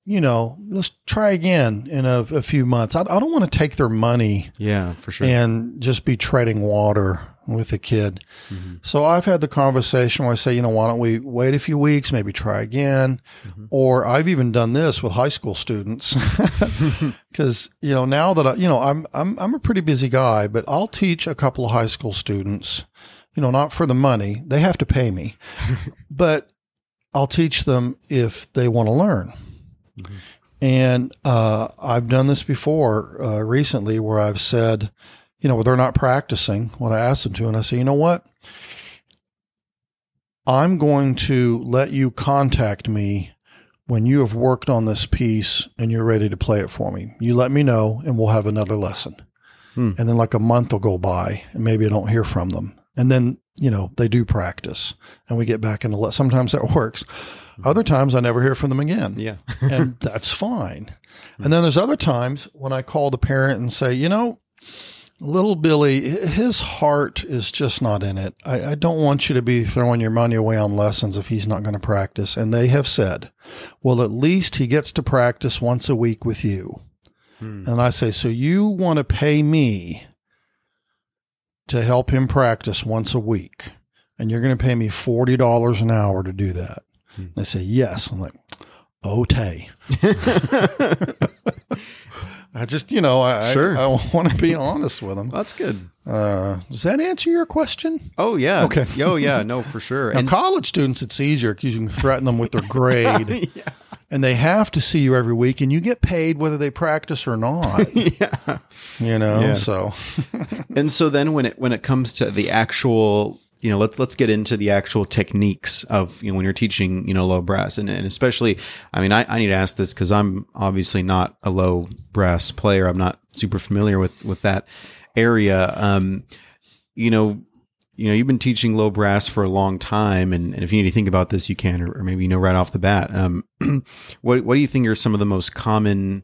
Speaker 2: You know, let's try again in a, a few months. I, I don't want to take their money
Speaker 1: yeah, for sure.
Speaker 2: and just be treading water with a kid.
Speaker 1: Mhm.
Speaker 2: So I've had the conversation where I say, you know, why don't we wait a few weeks, maybe try again?
Speaker 1: Mhm.
Speaker 2: Or I've even done this with high school students [laughs] [laughs] because you know now that I, you know I'm I'm I'm a pretty busy guy, but I'll teach a couple of high school students. You know, not for the money; they have to pay me, [laughs] but I'll teach them if they want to learn.
Speaker 1: Mhm.
Speaker 2: And uh, I've done this before uh, recently, where I've said, you know, they're not practicing what I asked them to, and I say, you know what, I'm going to let you contact me when you have worked on this piece and you're ready to play it for me. You let me know, and we'll have another lesson.
Speaker 1: Hmm.
Speaker 2: And then like a month will go by, and maybe I don't hear from them. And then you know they do practice, and we get back into. Le- Sometimes that [laughs] works. Other times I never hear from them again
Speaker 1: yeah, [laughs]
Speaker 2: and that's fine. And then there's other times when I call the parent and say, you know, little Billy, his heart is just not in it. I, I don't want you to be throwing your money away on lessons if he's not going to practice. And they have said, well, at least he gets to practice once a week with you.
Speaker 1: Hmm.
Speaker 2: And I say, so you want to pay me to help him practice once a week, and you're going to pay me $40 an hour to do that.
Speaker 1: Hmm.
Speaker 2: They say, yes. I'm like, okay. [laughs] I just, you know, I,
Speaker 1: Sure.
Speaker 2: I, I want to be honest with them.
Speaker 1: that's good.
Speaker 2: Uh, does that answer your question?
Speaker 1: Oh yeah,
Speaker 2: Okay.
Speaker 1: Oh yeah, no, for sure.
Speaker 2: Now,
Speaker 1: And
Speaker 2: college students, it's easier because you can threaten them with their grade, [laughs]
Speaker 1: yeah,
Speaker 2: and they have to see you every week, and you get paid whether they practice or not. [laughs]
Speaker 1: yeah.
Speaker 2: You know,
Speaker 1: Yeah.
Speaker 2: so [laughs]
Speaker 1: And so then when it when it comes to the actual you know let's let's get into the actual techniques of you know when you're teaching you know low brass and, and especially I mean I, I need to ask this because I'm obviously not a low brass player I'm not super familiar with with that area um you know you know you've been teaching low brass for a long time and, and if you need to think about this you can or, or maybe you know right off the bat um [clears throat] what what do you think are some of the most common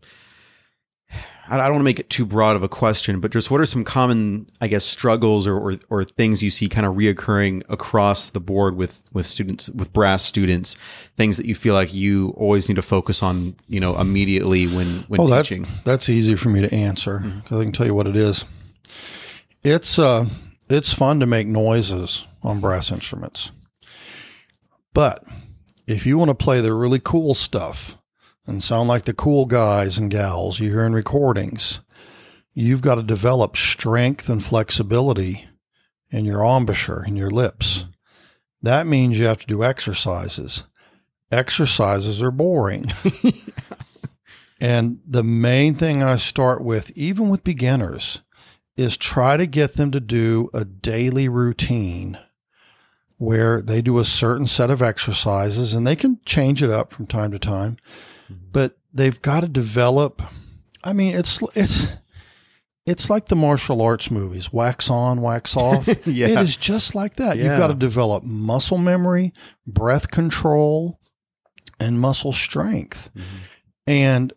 Speaker 1: I don't want to make it too broad of a question, but just what are some common, I guess, struggles or, or, or things you see kind of reoccurring across the board with, with students, with brass students, things that you feel like you always need to focus on, you know, immediately when, when
Speaker 2: Oh, that-
Speaker 1: teaching?
Speaker 2: that's easy for me to answer because I can tell you what it is. It's uh, it's fun to make noises on brass instruments, but if you want to play the really cool stuff and sound like the cool guys and gals you hear in recordings, you've got to develop strength and flexibility in your embouchure in your lips. That means you have to do exercises. Exercises are boring. [laughs] And the main thing I start with, even with beginners, is try to get them to do a daily routine where they do a certain set of exercises and they can change it up from time to time, mm-hmm. but they've got to develop. I mean, it's, it's, it's like the martial arts movies wax on, wax [laughs] off.
Speaker 1: Yeah.
Speaker 2: It is just like that. You've got to develop muscle memory, breath control, and muscle strength. Mm-hmm. And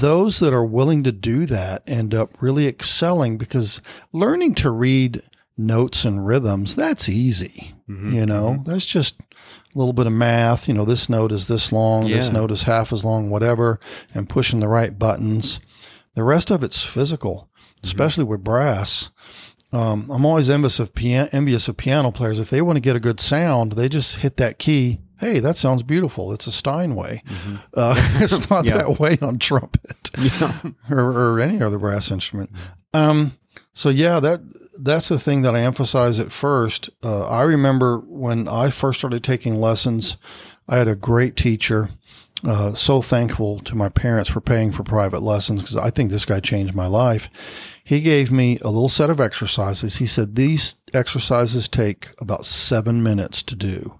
Speaker 2: those that are willing to do that end up really excelling because learning to read notes and rhythms, that's easy.
Speaker 1: Mhm.
Speaker 2: You know, that's just a little bit of math. You know, this note is this long, this note is half as long, whatever, and pushing the right buttons. The rest of it's physical, especially with brass. Um, I'm always envious of, pian- envious of piano players. If they want to get a good sound, they just hit that key. Hey, that sounds beautiful. It's a Steinway. Uh, [laughs] it's not
Speaker 1: Yeah.
Speaker 2: that way on trumpet
Speaker 1: Yeah.
Speaker 2: or, or any other brass instrument. Um, so yeah, that that's the thing that I emphasize at first. Uh, I remember when I first started taking lessons, I had a great teacher. Uh, so thankful to my parents for paying for private lessons because I think this guy changed my life. He gave me a little set of exercises. He said these exercises take about seven minutes to do.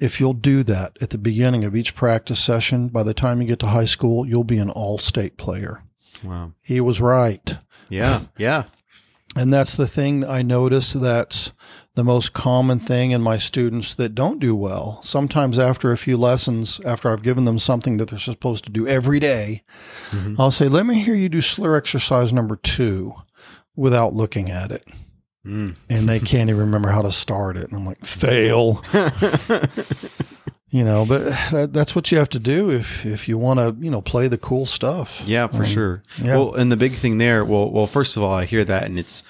Speaker 2: If you'll do that at the beginning of each practice session, by the time you get to high school, you'll be an all state player.
Speaker 1: Wow.
Speaker 2: He was right.
Speaker 1: Yeah. Yeah.
Speaker 2: And that's the thing I notice that's the most common thing in my students that don't do well. Sometimes after a few lessons, after I've given them something that they're supposed to do every day, mm-hmm. I'll say, "Let me hear you do slur exercise number 2 without looking at it."
Speaker 1: Mm.
Speaker 2: And they can't even remember how to start it. And I'm like, "Fail." [laughs] you know, but that, that's what you have to do if if you want to, you know, play the cool stuff.
Speaker 1: Yeah, for
Speaker 2: Um,
Speaker 1: sure.
Speaker 2: yeah.
Speaker 1: Well, and the big thing there, well, well, first of all, I hear that, and it's,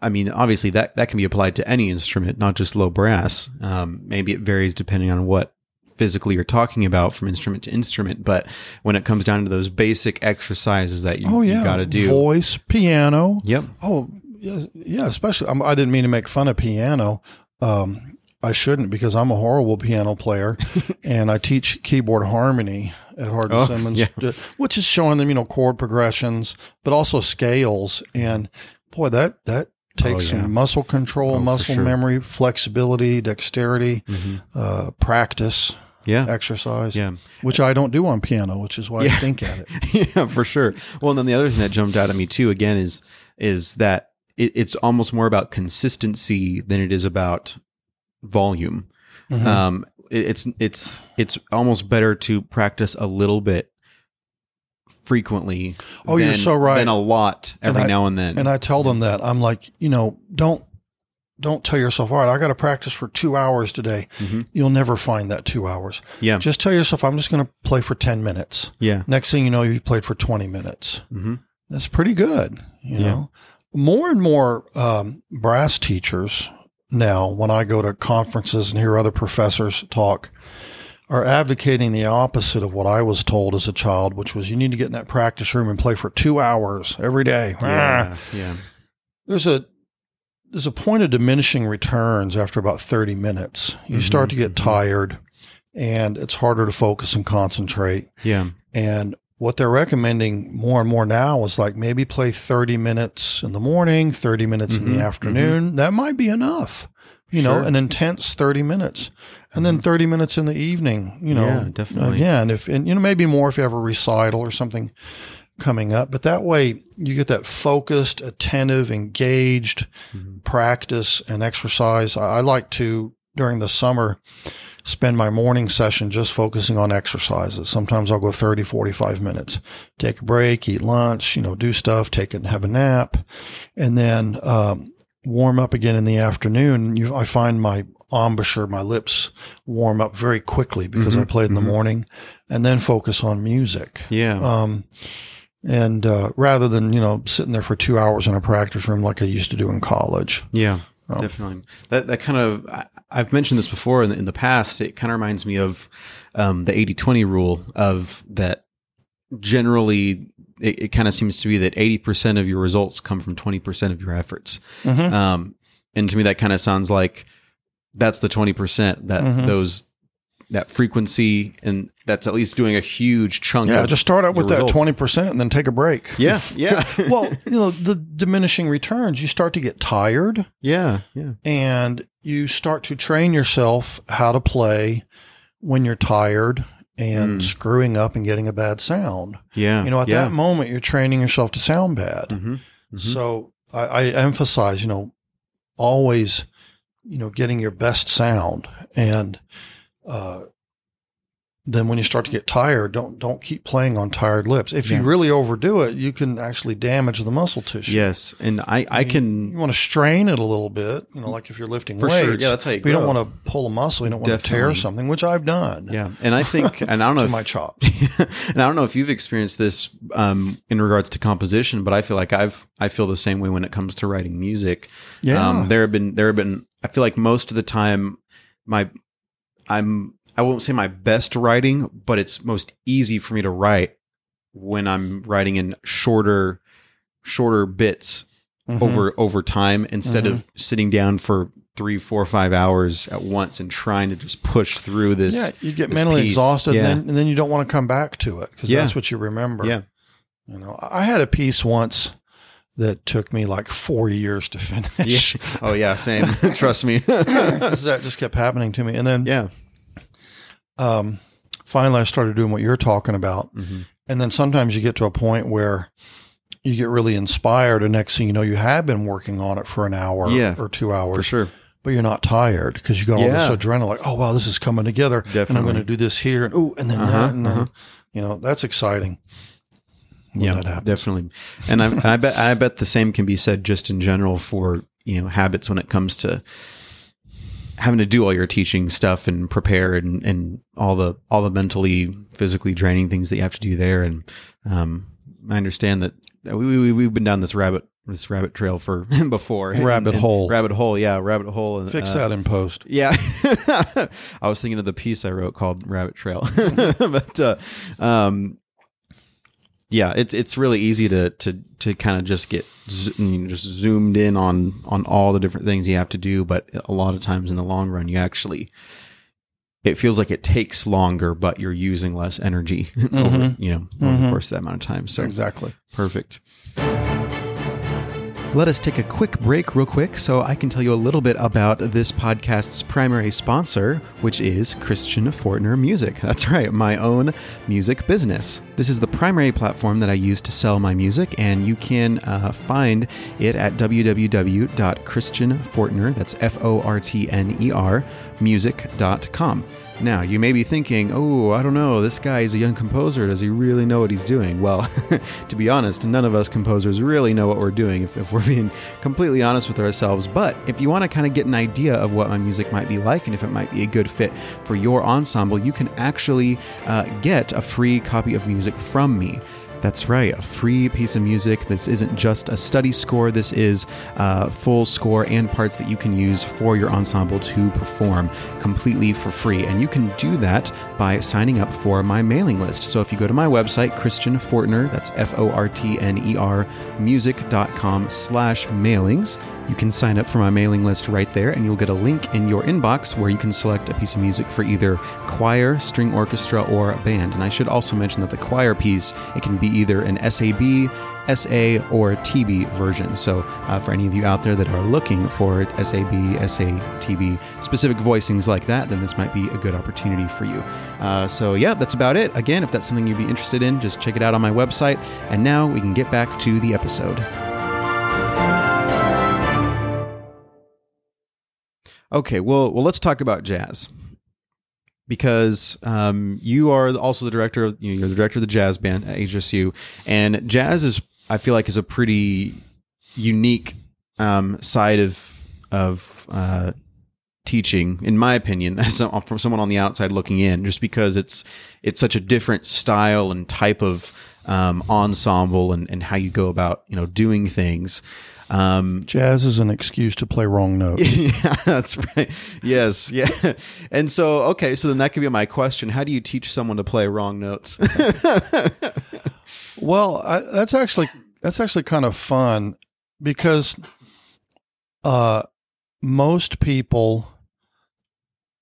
Speaker 1: I mean, obviously that that can be applied to any instrument, not just low brass. Um, maybe it varies depending on what physically you're talking about from instrument to instrument, but when it comes down to those basic exercises that you,
Speaker 2: Oh yeah,
Speaker 1: got to do,
Speaker 2: voice, piano.
Speaker 1: yep,
Speaker 2: Oh yeah, yeah. Especially, I'm, I didn't mean to make fun of piano. Um, I shouldn't because I'm a horrible piano player, [laughs] and I teach keyboard harmony at Hardin
Speaker 1: Oh,
Speaker 2: Simmons,
Speaker 1: yeah.
Speaker 2: which is showing them you know chord progressions, but also scales. And boy, that that takes
Speaker 1: Oh, yeah.
Speaker 2: some muscle control,
Speaker 1: Oh,
Speaker 2: muscle
Speaker 1: sure.
Speaker 2: memory, flexibility, dexterity,
Speaker 1: Mhm.
Speaker 2: uh, practice,
Speaker 1: yeah,
Speaker 2: exercise.
Speaker 1: yeah.
Speaker 2: Which I don't do on piano, which is why I stink at it. [laughs]
Speaker 1: yeah, for sure. Well, and then the other thing that jumped out at me too, again, is is that it, it's almost more about consistency than it is about volume.
Speaker 2: Mhm.
Speaker 1: Um, it, it's it's it's almost better to practice a little bit frequently.
Speaker 2: Oh, you're so right.
Speaker 1: Than a lot every
Speaker 2: I-
Speaker 1: now and then.
Speaker 2: And I tell them that I'm like, you know, don't don't tell yourself, all right, I got to practice for two hours today.
Speaker 1: Mhm.
Speaker 2: You'll never find that two hours.
Speaker 1: yeah,
Speaker 2: Just tell yourself, I'm just going to play for ten minutes.
Speaker 1: yeah,
Speaker 2: Next thing you know, you played for twenty minutes.
Speaker 1: hmm
Speaker 2: That's pretty good. You
Speaker 1: Yeah.
Speaker 2: know, more and more um, brass teachers now, when I go to conferences and hear other professors talk, are advocating the opposite of what I was told as a child, which was you need to get in that practice room and play for two hours every day. Ah.
Speaker 1: yeah, yeah,
Speaker 2: there's a there's a point of diminishing returns after about 30 minutes. You
Speaker 1: Mhm,
Speaker 2: start to get
Speaker 1: mhm.
Speaker 2: tired and it's harder to focus and concentrate.
Speaker 1: yeah,
Speaker 2: And what they're recommending more and more now is like maybe play 30 minutes in the morning, 30 minutes in
Speaker 1: Mhm,
Speaker 2: the afternoon. That might be enough. You know, an intense 30 minutes. And then 30 minutes in the evening, you know.
Speaker 1: Yeah, definitely.
Speaker 2: Again, if and you know maybe more if you have a recital or something coming up, but that way you get that focused, attentive, engaged
Speaker 1: Mhm.
Speaker 2: practice and exercise. I, I like to during the summer spend my morning session just focusing on exercises. Sometimes I'll go 30, 45 minutes, take a break, eat lunch, you know, do stuff, take it and have a nap, and then um, warm up again in the afternoon. You, I find my embouchure, my lips warm up very quickly because I
Speaker 1: Mhm,
Speaker 2: played in the
Speaker 1: mhm.
Speaker 2: morning, and then focus on music.
Speaker 1: yeah.
Speaker 2: Um, and uh, rather than you know sitting there for two hours in a practice room like I used to do in college.
Speaker 1: Yeah,
Speaker 2: Oh.
Speaker 1: definitely. That that kind of I, I've mentioned this before in the, in the past. It kind of reminds me of um, the 80-20 rule of that. Generally, it, it kind of seems to be that eighty percent of your results come from twenty percent of your efforts. Um, and to me, that kind of sounds like that's the twenty percent that
Speaker 2: Mhm.
Speaker 1: those that frequency and that's at least doing a huge chunk.
Speaker 2: Yeah,
Speaker 1: of
Speaker 2: just start out with that
Speaker 1: results.
Speaker 2: twenty percent and then take a break.
Speaker 1: Yeah,
Speaker 2: If-
Speaker 1: yeah. [laughs]
Speaker 2: well, you know, the diminishing returns, you start to get tired
Speaker 1: Yeah, yeah,
Speaker 2: and you start to train yourself how to play when you're tired and
Speaker 1: Mm.
Speaker 2: screwing up and getting a bad sound.
Speaker 1: yeah.
Speaker 2: You know, at
Speaker 1: yeah.
Speaker 2: that moment, you're training yourself to sound bad.
Speaker 1: hmm Mhm.
Speaker 2: So I, I emphasize, you know, always, you know, getting your best sound, and uh, then when you start to get tired, don't don't keep playing on tired lips. If
Speaker 1: Yeah.
Speaker 2: you really overdo it, you can actually damage the muscle tissue.
Speaker 1: Yes, and I I
Speaker 2: You-
Speaker 1: can
Speaker 2: You want to strain it a little bit, you know, like if you're lifting weights.
Speaker 1: sure. Yeah, that's how you
Speaker 2: you don't want to pull a muscle. You don't want to tear something, which I've done.
Speaker 1: Yeah, and I think, [laughs] and I don't know
Speaker 2: to
Speaker 1: if
Speaker 2: my chops. [laughs]
Speaker 1: and I don't know if you've experienced this um, in regards to composition, but I feel like I've I feel the same way when it comes to writing music.
Speaker 2: Yeah.
Speaker 1: Um, there have been there have been I feel like most of the time my I'm I won't say my best writing, but it's most easy for me to write when I'm writing in shorter shorter bits
Speaker 2: Mhm.
Speaker 1: over over time instead
Speaker 2: Mhm.
Speaker 1: of sitting down for three, four, five hours at once and trying to just push through this.
Speaker 2: Yeah, you get mentally
Speaker 1: piece.
Speaker 2: exhausted,
Speaker 1: Yeah.
Speaker 2: and, then, and then you don't want to come back to it because
Speaker 1: Yeah.
Speaker 2: that's what you remember.
Speaker 1: Yeah.
Speaker 2: You know, I had a piece once that took me like four years to [laughs] finish.
Speaker 1: Oh yeah, same. [laughs] Trust me. [laughs]
Speaker 2: that just kept happening to me. And then
Speaker 1: yeah.
Speaker 2: Um, finally, I started doing what you're talking about.
Speaker 1: Mhm.
Speaker 2: And then sometimes you get to a point where you get really inspired, and next thing you know, you have been working on it for an hour
Speaker 1: Yeah,
Speaker 2: or two
Speaker 1: For
Speaker 2: hours,
Speaker 1: sure.
Speaker 2: but you're not tired because you got all
Speaker 1: Yeah.
Speaker 2: this adrenaline. Like, oh wow, this is coming together, and I'm going to do this here, and oh, and then
Speaker 1: Uh-huh,
Speaker 2: that, and
Speaker 1: uh-huh.
Speaker 2: you know that's exciting.
Speaker 1: Yeah,
Speaker 2: that
Speaker 1: definitely. And I, and I bet I bet the same can be said just in general for you know habits when it comes to having to do all your teaching stuff and prepare and, and all the all the mentally physically draining things that you have to do there. And um, I understand that we, we we've been down this rabbit this rabbit trail for [laughs] before
Speaker 2: Rabbit
Speaker 1: And-
Speaker 2: hole.
Speaker 1: rabbit hole yeah rabbit hole and
Speaker 2: Fix
Speaker 1: uh,
Speaker 2: that in post.
Speaker 1: Yeah, [laughs] I was thinking of the piece I wrote called Rabbit Trail, [laughs] but uh, um, yeah, it's it's really easy to to to kind of just get zo- you know, just zoomed in on on all the different things you have to do, but a lot of times in the long run, you actually it feels like it takes longer, but you're using less energy [laughs] over
Speaker 2: Mhm.
Speaker 1: you know over the
Speaker 2: Mhm.
Speaker 1: course of that amount of time. So
Speaker 2: exactly.
Speaker 1: Perfect. Let us take a quick break, real quick, so I can tell you a little bit about this podcast's primary sponsor, which is Christian Fortner Music. [laughs] That's right, my own music business. This is the primary platform that I use to sell my music, and you can uh, find it at www.christianfortner, that's F O R T N E R, music.com. Now, you may be thinking, oh, I don't know, this guy is a young composer. Does he really know what he's doing? Well, [laughs] to be honest, none of us composers really know what we're doing if, if we're being completely honest with ourselves. But if you want to kind of get an idea of what my music might be like and if it might be a good fit for your ensemble, you can actually uh, get a free copy of music from me. That's right, a free piece of music. This isn't just a study score, this is uh, full score and parts that you can use for your ensemble to perform completely for free. And you can do that by signing up for my mailing list. So if you go to my website, Christian Fortner, that's F O R T N E R, music.com slash mailings, you can sign up for my mailing list right there, and you'll get a link in your inbox where you can select a piece of music for either choir, string orchestra, or band. And I should also mention that the choir piece, it can be either an SAB, SA, or TB version. So uh, for any of you out there that are looking for SAB, SA, TB, specific voicings like that, then this might be a good opportunity for you. Uh, so yeah, that's about it. Again, if that's something you'd be interested in, just check it out on my website. And now we can get back to the episode. Okay, well, well, let's talk about jazz because um, you are also the director. Of, you know, you're the director of the jazz band at HSU, and jazz is, I feel like, is a pretty unique um, side of of uh, teaching, in my opinion, [laughs] as some, from someone on the outside looking in, just because it's it's such a different style and type of um, ensemble and, and how you go about you know doing things. Um,
Speaker 2: Jazz is an excuse to play wrong notes. [laughs]
Speaker 1: yeah, that's right. Yes, yeah. [laughs] And so, okay, so then that could be my question: How do you teach someone to play wrong notes? [laughs]
Speaker 2: Well, I, that's actually that's actually kind of fun because uh, most people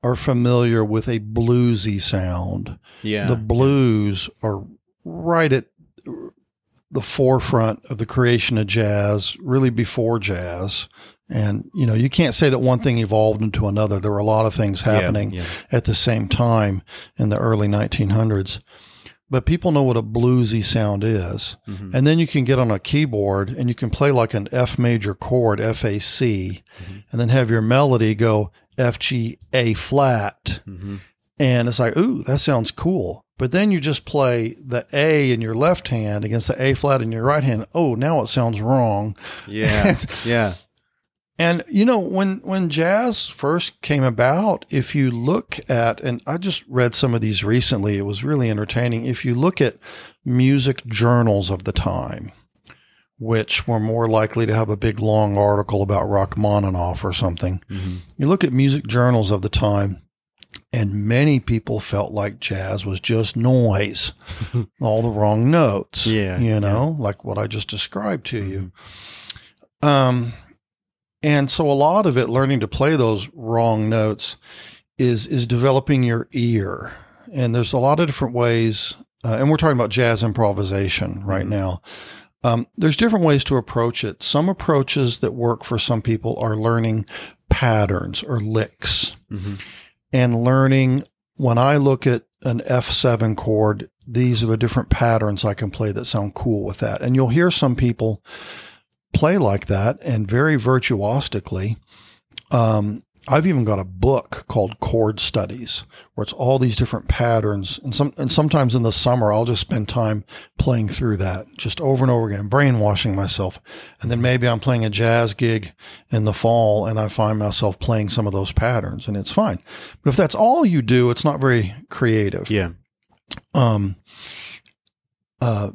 Speaker 2: are familiar with a bluesy sound.
Speaker 1: yeah,
Speaker 2: The blues are right at the forefront of the creation of jazz, really before jazz. And you know, you can't say that one thing evolved into another. There were a lot of things happening
Speaker 1: Yeah,
Speaker 2: at the same time in the early 1900s. But people know what a bluesy sound is.
Speaker 1: yeah. Mhm.
Speaker 2: And then you can get on a keyboard and you can play like an F major chord, F A C,
Speaker 1: Mhm.
Speaker 2: and then have your melody go F G A flat.
Speaker 1: Mhm.
Speaker 2: And it's like, ooh, that sounds cool. But then you just play the A in your left hand against the A flat in your right hand. Oh, now it sounds wrong.
Speaker 1: yeah, [laughs] yeah.
Speaker 2: And you know, when when jazz first came about, if you look at and I just read some of these recently, it was really entertaining. If you look at music journals of the time, which were more likely to have a big long article about Rachmaninoff or something,
Speaker 1: Mhm.
Speaker 2: you look at music journals of the time, and many people felt like jazz was just noise, [laughs] all the wrong notes.
Speaker 1: Yeah,
Speaker 2: You know, like what I just described to you. Um, and so a lot of it, learning to play those wrong notes, is is developing your ear. And there's a lot of different ways. Uh, and we're talking about jazz improvisation right
Speaker 1: Mhm.
Speaker 2: now. Um, there's different ways to approach it. Some approaches that work for some people are learning patterns or licks
Speaker 1: Mhm.
Speaker 2: And learning when I look at an F7 chord, these are the different patterns I can play that sound cool with that. And you'll hear some people play like that and very virtuosically. Um, I've even got a book called Chord Studies, where it's all these different patterns. And some, and sometimes in the summer, I'll just spend time playing through that, just over and over again, brainwashing myself. And then maybe I'm playing a jazz gig in the fall, and I find myself playing some of those patterns, and it's fine. But if that's all you do, it's not very creative.
Speaker 1: Yeah.
Speaker 2: Um, uh,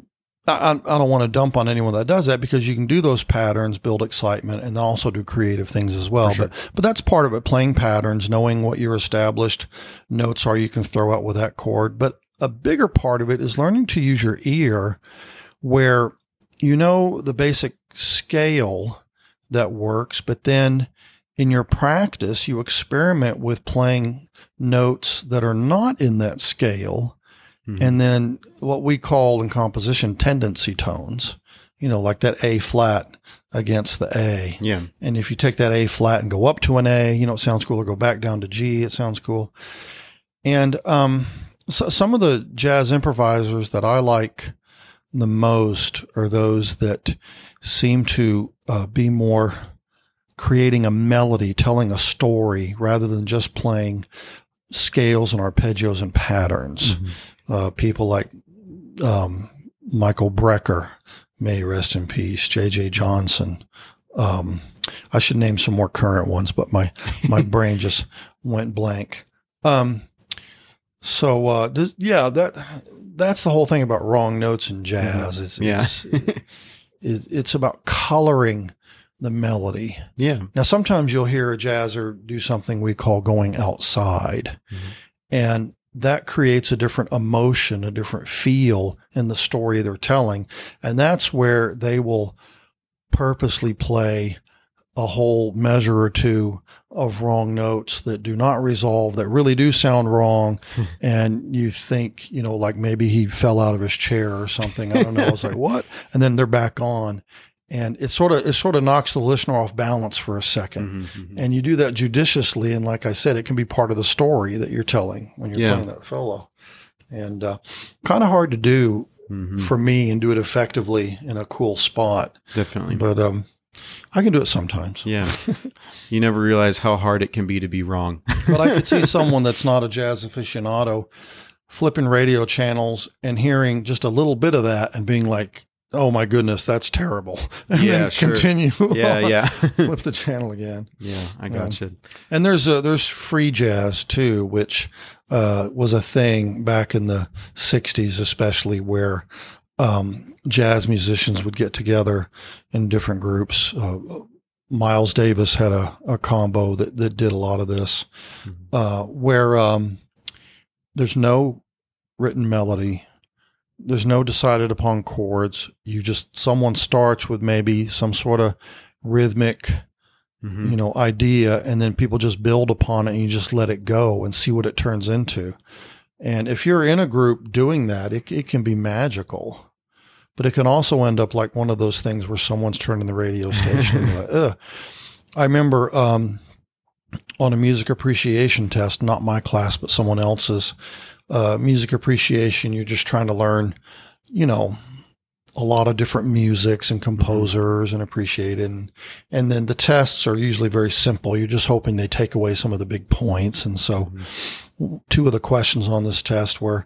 Speaker 2: I, I don't want to dump on anyone that does that because you can do those patterns, build excitement, and then also do creative things as well.
Speaker 1: sure.
Speaker 2: But but that's part of it. Playing patterns, knowing what your established notes are, you can throw out with that chord. But a bigger part of it is learning to use your ear, where you know the basic scale that works, but then in your practice, you experiment with playing notes that are not in that scale
Speaker 1: Mhm.
Speaker 2: and then what we call in composition tendency tones, you know, like that A flat against the A.
Speaker 1: Yeah.
Speaker 2: And if you take that A flat and go up to an A, you know, it sounds cool, or go back down to G, it sounds cool. And um, so some of the jazz improvisers that I like the most are those that seem to uh, be more creating a melody, telling a story, rather than just playing scales and arpeggios and patterns. Uh, people like um, Michael Brecker, may rest in peace, J.J. Johnson. Um, I should name some more current ones, but my my [laughs] brain just went blank. Um, so uh, this, yeah, that that's the whole thing about wrong notes in jazz. It's
Speaker 1: Yeah.
Speaker 2: it's, it, it's about coloring the melody.
Speaker 1: Yeah.
Speaker 2: Now, sometimes you'll hear a jazzer do something we call going outside,
Speaker 1: Mhm.
Speaker 2: and that creates a different emotion, a different feel in the story they're telling. And that's where they will purposely play a whole measure or two of wrong notes that do not resolve, that really do sound wrong. Hmm. and you think, you know, like maybe he fell out of his chair or something. I don't know. I was like, [laughs] what? And then they're back on. And it sort of, it sort of knocks the listener off balance for a 2nd
Speaker 1: Mhm, mhm.
Speaker 2: And you do that judiciously. And like I said, it can be part of the story that you're telling when you're
Speaker 1: Yeah.
Speaker 2: playing that solo. And uh, kind of hard to do
Speaker 1: Mhm.
Speaker 2: for me and do it effectively in a cool spot.
Speaker 1: Definitely.
Speaker 2: But um, I can do it sometimes.
Speaker 1: Yeah. [laughs] you never realize how hard it can be to be wrong. [laughs]
Speaker 2: But I could see [laughs] someone that's not a jazz aficionado flipping radio channels and hearing just a little bit of that and being like, "Oh my goodness, that's terrible." [laughs] And
Speaker 1: Yeah, sure.
Speaker 2: continue.
Speaker 1: yeah. Yeah. [laughs]
Speaker 2: Flip the channel again.
Speaker 1: yeah. I got gotcha.
Speaker 2: And there's a, there's free jazz too, which uh, was a thing back in the '60s, especially where um, jazz musicians would get together in different groups. Uh, Miles Davis had a, a combo that, that did a lot of this,
Speaker 1: Mhm.
Speaker 2: uh, where um, there's no written melody. There's no decided upon chords. You just, someone starts with maybe some sort of rhythmic
Speaker 1: Mhm.
Speaker 2: you know, idea, and then people just build upon it and you just let it go and see what it turns into. And if you're in a group doing that, it, it can be magical. But it can also end up like one of those things where someone's turning the radio station and like. I remember um, on a music appreciation test, not my class, but someone else's uh, music appreciation, you're just trying to learn, you know, a lot of different musics and composers and appreciate it. And, and then the tests are usually very simple. You're just hoping they take away some of the big points. And so two of the questions on this test were,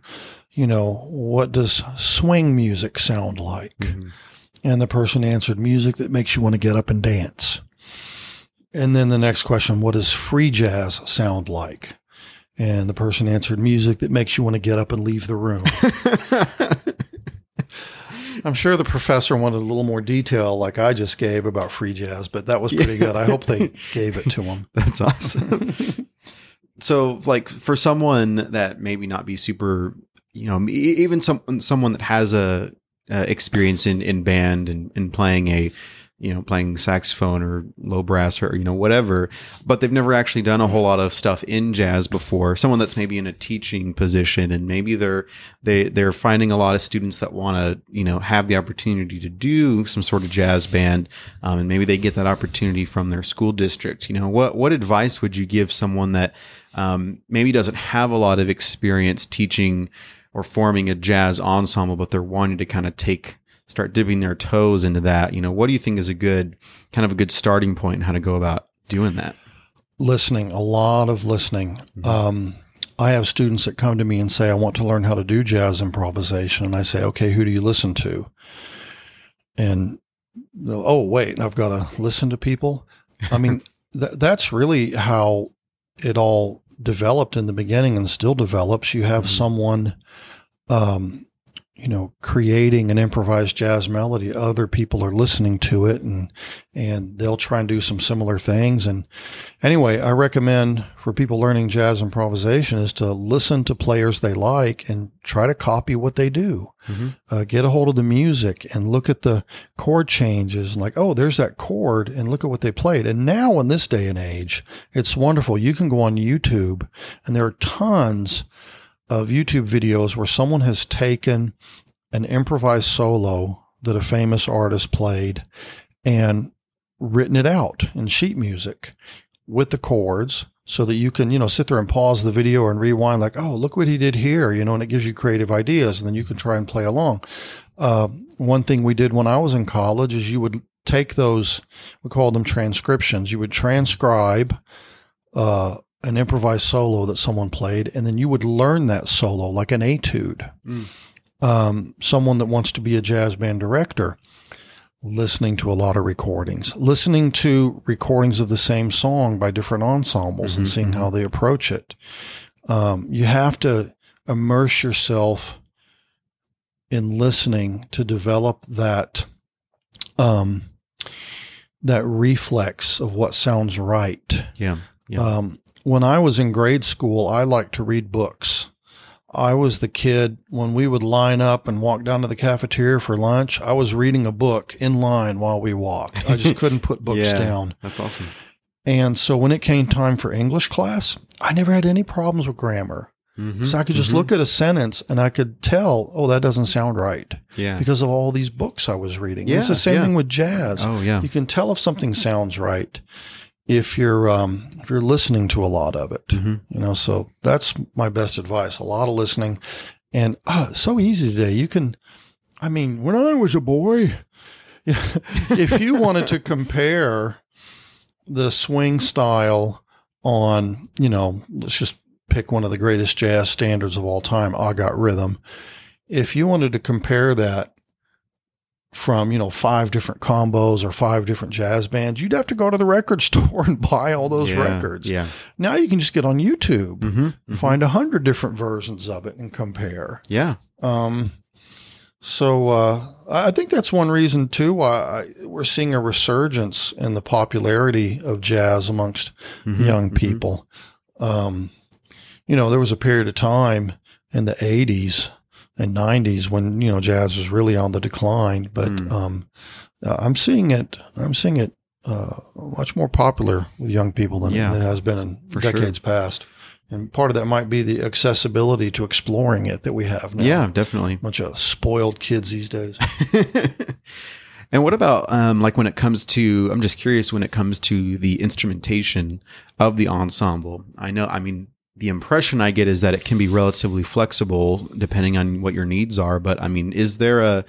Speaker 2: you know, what does swing music sound like?
Speaker 1: Mhm.
Speaker 2: And the person answered music that makes you want to get up and dance. And then the next question, what does free jazz sound like? And the person answered music that makes you want to get up and leave the room. [laughs] I'm sure the professor wanted a little more detail like I just gave about free jazz, but that was pretty good. I hope they [laughs] gave it to him.
Speaker 1: That's awesome. [laughs] so, like for someone that maybe not be super, you know, even some someone that has a uh, experience in in band and, and playing a, you know, playing saxophone or low brass or you know whatever, but they've never actually done a whole lot of stuff in jazz before. Someone that's maybe in a teaching position and maybe they're they they're finding a lot of students that want to you know have the opportunity to do some sort of jazz band, um, and maybe they get that opportunity from their school district. You know, what what advice would you give someone that um, maybe doesn't have a lot of experience teaching or forming a jazz ensemble, but they're wanting to kind of take start dipping their toes into that? You know, what do you think is a good kind of a good starting point and how to go about doing that?
Speaker 2: listening, a lot of listening. Um, I have students that come to me and say, I want to learn how to do jazz improvisation. And I say, okay, who do you listen to? And they'll, oh, wait, I've got to listen to people. I mean, [laughs] th- that's really how it all developed in the beginning and still develops. You have
Speaker 1: Mhm.
Speaker 2: someone, um, you know, creating an improvised jazz melody. Other people are listening to it and, and they'll try and do some similar things. And anyway, I recommend for people learning jazz improvisation is to listen to players they like and try to copy what they do.
Speaker 1: Mhm.
Speaker 2: Uh, get a hold of the music and look at the chord changes and like, oh, there's that chord and look at what they played. And now in this day and age, it's wonderful. You can go on YouTube and there are tons of YouTube videos where someone has taken an improvised solo that a famous artist played and written it out in sheet music with the chords so that you can, you know, sit there and pause the video and rewind like, oh, look what he did here, you know, and it gives you creative ideas and then you can try and play along. Uh, one thing we did when I was in college is you would take those, we called them transcriptions. You would transcribe, uh, an improvised solo that someone played, and then you would learn that solo like an etude.
Speaker 1: Mm.
Speaker 2: Um, someone that wants to be a jazz band director, listening to a lot of recordings, listening to recordings of the same song by different ensembles and
Speaker 1: Mhm,
Speaker 2: seeing
Speaker 1: mhm.
Speaker 2: how they approach it. Um, you have to immerse yourself in listening to develop that um, that reflex of what sounds right.
Speaker 1: Yeah. Yeah.
Speaker 2: Um, when I was in grade school, I liked to read books. I was the kid when we would line up and walk down to the cafeteria for lunch. I was reading a book in line while we walked. I just couldn't put [laughs] books
Speaker 1: Yeah.
Speaker 2: down.
Speaker 1: That's awesome.
Speaker 2: And so when it came time for English class, I never had any problems with grammar.
Speaker 1: Mhm.
Speaker 2: So I could just
Speaker 1: Mhm.
Speaker 2: look at a sentence and I could tell, oh, that doesn't sound right
Speaker 1: Yeah.
Speaker 2: because of all these books I was reading.
Speaker 1: Yeah, it's
Speaker 2: the same
Speaker 1: yeah.
Speaker 2: thing with jazz.
Speaker 1: Oh yeah.
Speaker 2: You can tell if something sounds right if you're um, if you're listening to a lot of it.
Speaker 1: Mhm.
Speaker 2: You know, so that's my best advice. A lot of listening, and oh, so easy today. You can, I mean, when I was a boy, [laughs] if you wanted to compare the swing style on, you know, let's just pick one of the greatest jazz standards of all time, I Got Rhythm. If you wanted to compare that from, you know, five different combos or five different jazz bands, you'd have to go to the record [laughs] store and buy all those
Speaker 1: Yeah,
Speaker 2: records.
Speaker 1: Yeah.
Speaker 2: Now you can just get on YouTube,
Speaker 1: Mm-hmm.
Speaker 2: find a hundred different versions of it and compare.
Speaker 1: Yeah.
Speaker 2: Um, so uh, I think that's one reason too why I, we're seeing a resurgence in the popularity of jazz amongst
Speaker 1: Mhm.
Speaker 2: young
Speaker 1: Mhm.
Speaker 2: people. Um, you know, there was a period of time in the '80s and '90s when you know jazz was really on the decline, but
Speaker 1: Mm.
Speaker 2: um, uh, I'm seeing it. I'm seeing it uh, much more popular with young people than
Speaker 1: Yeah.
Speaker 2: it has been in
Speaker 1: For sure.
Speaker 2: decades past. And part of that might be the accessibility to exploring it that we have now.
Speaker 1: Yeah, definitely.
Speaker 2: bunch of spoiled kids these days. [laughs]
Speaker 1: and what about um, like when it comes to? I'm just curious when it comes to the instrumentation of the ensemble. I know. I mean, the impression I get is that it can be relatively flexible depending on what your needs are. But I mean, is there a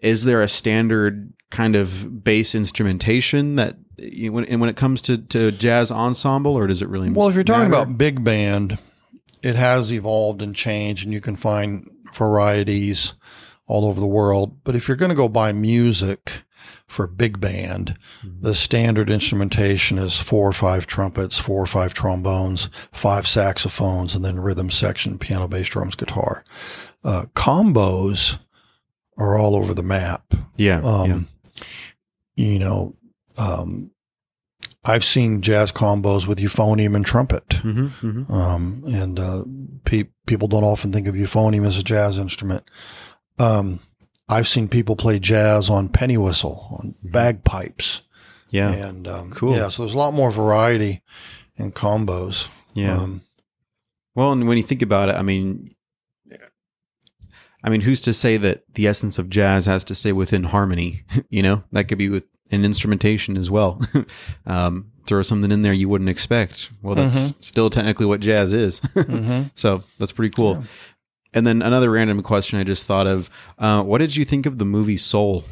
Speaker 1: is there a standard kind of bass instrumentation that you know, when and when it comes to, to jazz ensemble, or does it really?
Speaker 2: Well, if you're talking
Speaker 1: matter?
Speaker 2: about big band, it has evolved and changed, and you can find varieties all over the world. But if you're going to go buy music for big band, the standard instrumentation is four or five trumpets, four or five trombones, five saxophones, and then rhythm section, piano, bass, drums, guitar. Uh, combos are all over the map.
Speaker 1: yeah,
Speaker 2: Um, You know, um, I've seen jazz combos with euphonium and trumpet.
Speaker 1: yeah. hmm hmm
Speaker 2: Um, and uh, pe- people don't often think of euphonium as a jazz instrument. Um, I've seen people play jazz on penny whistle, on bagpipes,
Speaker 1: Yeah,
Speaker 2: and um,
Speaker 1: Cool.
Speaker 2: Yeah, so there's a lot more variety in combos.
Speaker 1: yeah.
Speaker 2: Um,
Speaker 1: Well, and when you think about it, I mean, I mean, who's to say that the essence of jazz has to stay within harmony? [laughs] you know, that could be with an instrumentation as well. [laughs] um, throw something in there you wouldn't expect. Well, that's still technically what jazz is. [laughs]
Speaker 2: mhm.
Speaker 1: so that's pretty cool.
Speaker 2: Yeah.
Speaker 1: And then another random question I just thought of: uh, What did you think of the movie Soul?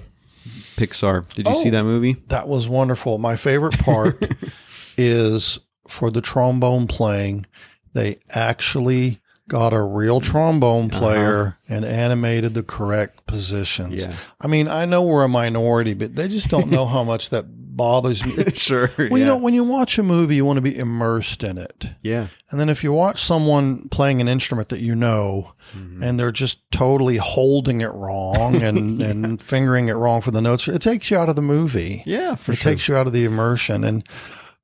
Speaker 1: Pixar. Did you see
Speaker 2: Oh.
Speaker 1: that movie?
Speaker 2: That was wonderful. My favorite part [laughs] is for the trombone playing, they actually got a real trombone player and animated the correct positions.
Speaker 1: Yeah.
Speaker 2: I mean, I know we're a minority, but they just don't know how [laughs] much that bothers me. [laughs]
Speaker 1: sure.
Speaker 2: Well,
Speaker 1: yeah.
Speaker 2: you know, when you watch a movie, you want to be immersed in it.
Speaker 1: yeah.
Speaker 2: And then if you watch someone playing an instrument that you know
Speaker 1: Mm-hmm.
Speaker 2: and they're just totally holding it wrong and, [laughs] and fingering it wrong for the notes, it takes you out of the movie.
Speaker 1: Yeah, for
Speaker 2: it
Speaker 1: sure.
Speaker 2: takes you out of the immersion. And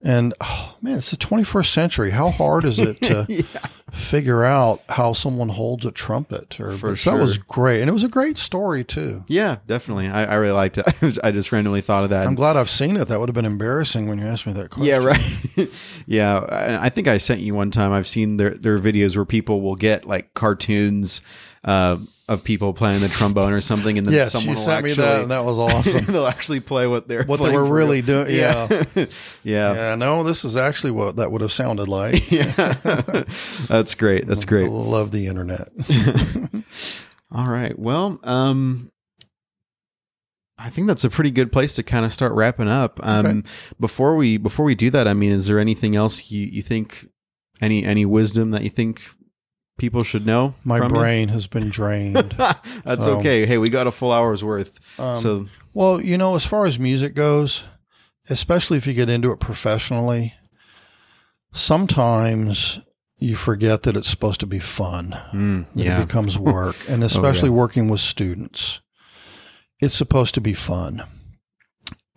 Speaker 2: and oh, man, it's the 21st century. How hard is it to [laughs] figure out how someone holds a trumpet? Or
Speaker 1: For
Speaker 2: but that was great, and it was a great story too.
Speaker 1: yeah, definitely. I, I really liked it. [laughs] I just randomly thought of that.
Speaker 2: I'm glad I've seen it. That would have been embarrassing when you asked me that question. [laughs]
Speaker 1: Yeah, right. yeah, I think I sent you one time. I've seen their their videos where people will get like cartoons uh, of people playing the trombone or something, and then
Speaker 2: Yes,
Speaker 1: someone
Speaker 2: you sent
Speaker 1: actually,
Speaker 2: me that, and that was [laughs] awesome.
Speaker 1: they'll actually play what they're
Speaker 2: What they were really doing. [laughs] Yeah.
Speaker 1: yeah, [laughs] yeah.
Speaker 2: Yeah, no, this is actually what that would have sounded like.
Speaker 1: Yeah. That's great. That's
Speaker 2: I
Speaker 1: great.
Speaker 2: love the internet.
Speaker 1: All right. Well, um, I think that's a pretty good place to kind of start wrapping up. Um,
Speaker 2: Okay.
Speaker 1: before we before we do that, I mean, is there anything else you, you think any any wisdom that you think people should know?
Speaker 2: My
Speaker 1: from you?
Speaker 2: brain has been drained. [laughs]
Speaker 1: that's
Speaker 2: So-
Speaker 1: okay. Hey, we got a full hour's worth.
Speaker 2: Um,
Speaker 1: so
Speaker 2: Well, you know, as far as music goes, especially if you get into it professionally, sometimes you forget that it's supposed to be fun.
Speaker 1: mm, yeah, [laughs] Oh,
Speaker 2: It becomes work. And especially working with students, it's supposed to be fun.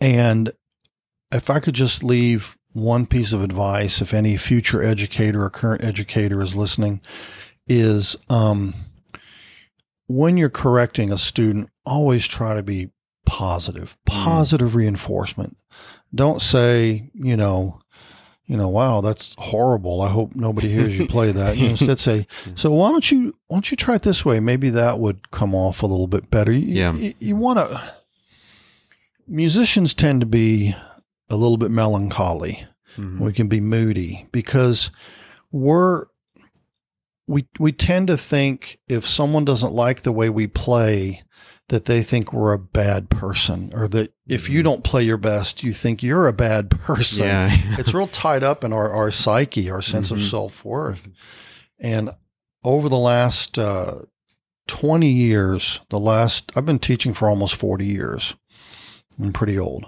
Speaker 2: And if I could just leave one piece of advice, if any future educator or current educator is listening, is um, when you're correcting a student, always try to be positive, positive reinforcement. Don't say, you know, you know, wow, that's horrible. I hope nobody hears you play that. You [laughs] instead say, so why don't you why don't you try it this way? Maybe that would come off a little bit better. You,
Speaker 1: Yeah.
Speaker 2: you, you want to. Musicians tend to be a little bit melancholy.
Speaker 1: Mhm.
Speaker 2: We can be moody because we're we we tend to think if someone doesn't like the way we play that they think we're a bad person or that if you don't play your best you think you're a bad [laughs] person
Speaker 1: yeah, [laughs]
Speaker 2: it's real tied up in our, our psyche, our sense of
Speaker 1: Mhm.
Speaker 2: self worth. And over the last uh, 20 years, the last, I've been teaching for almost 40 years. I'm pretty old.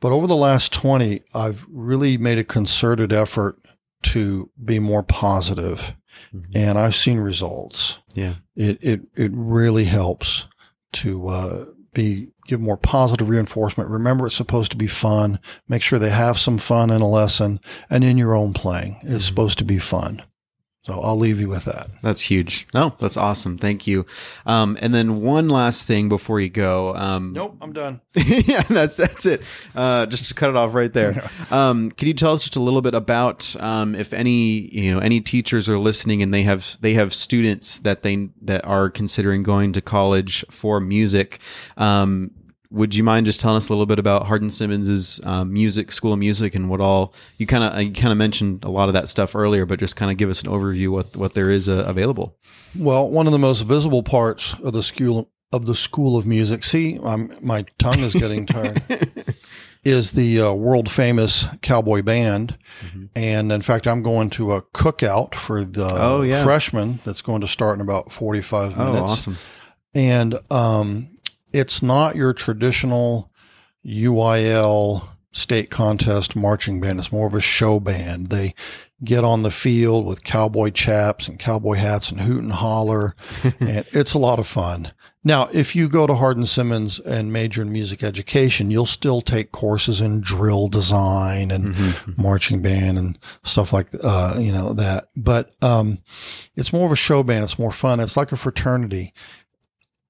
Speaker 2: But over the last 20, I've really made a concerted effort to be more positive,
Speaker 1: Mhm.
Speaker 2: and I've seen results
Speaker 1: yeah,
Speaker 2: it it it really helps to uh, be give more positive reinforcement. Remember, it's supposed to be fun. Make sure they have some fun in a lesson and in your own playing. It's
Speaker 1: Mhm.
Speaker 2: supposed to be fun. So I'll leave you with that.
Speaker 1: that's huge. No, that's awesome. Thank you. Um, and then one last thing before you go. Um, [laughs]
Speaker 2: Nope, I'm done.
Speaker 1: yeah, that's that's it. Uh, just to cut it off right there. [laughs] Um, can you tell us just a little bit about um, if any you know any teachers are listening and they have they have students that they that are considering going to college for music? Would you mind just telling us a little bit about Hardin Simmons's um, music school of music and what all you kind of you kind of mentioned a lot of that stuff earlier, but just kind of give us an overview what what there is uh, available.
Speaker 2: Well, one of the most visible parts of the school of the School of Music. See, I'm, my tongue is getting tired. [laughs] is the uh, world famous cowboy band.
Speaker 1: Mhm.
Speaker 2: And in fact, I'm going to a cookout for the
Speaker 1: Oh, yeah.
Speaker 2: freshmen that's going to start in about 45 minutes.
Speaker 1: Oh,
Speaker 2: minutes.
Speaker 1: awesome!
Speaker 2: And um, it's not your traditional UIL state contest marching band. It's more of a show band. They get on the field with cowboy chaps and cowboy hats and hoot and holler. [laughs] and it's a lot of fun. Now, if you go to Hardin Simmons and major in music education, you'll still take courses in drill design and
Speaker 1: Mhm.
Speaker 2: marching band and stuff like uh, you know that. But um, it's more of a show band. It's more fun. It's like a fraternity.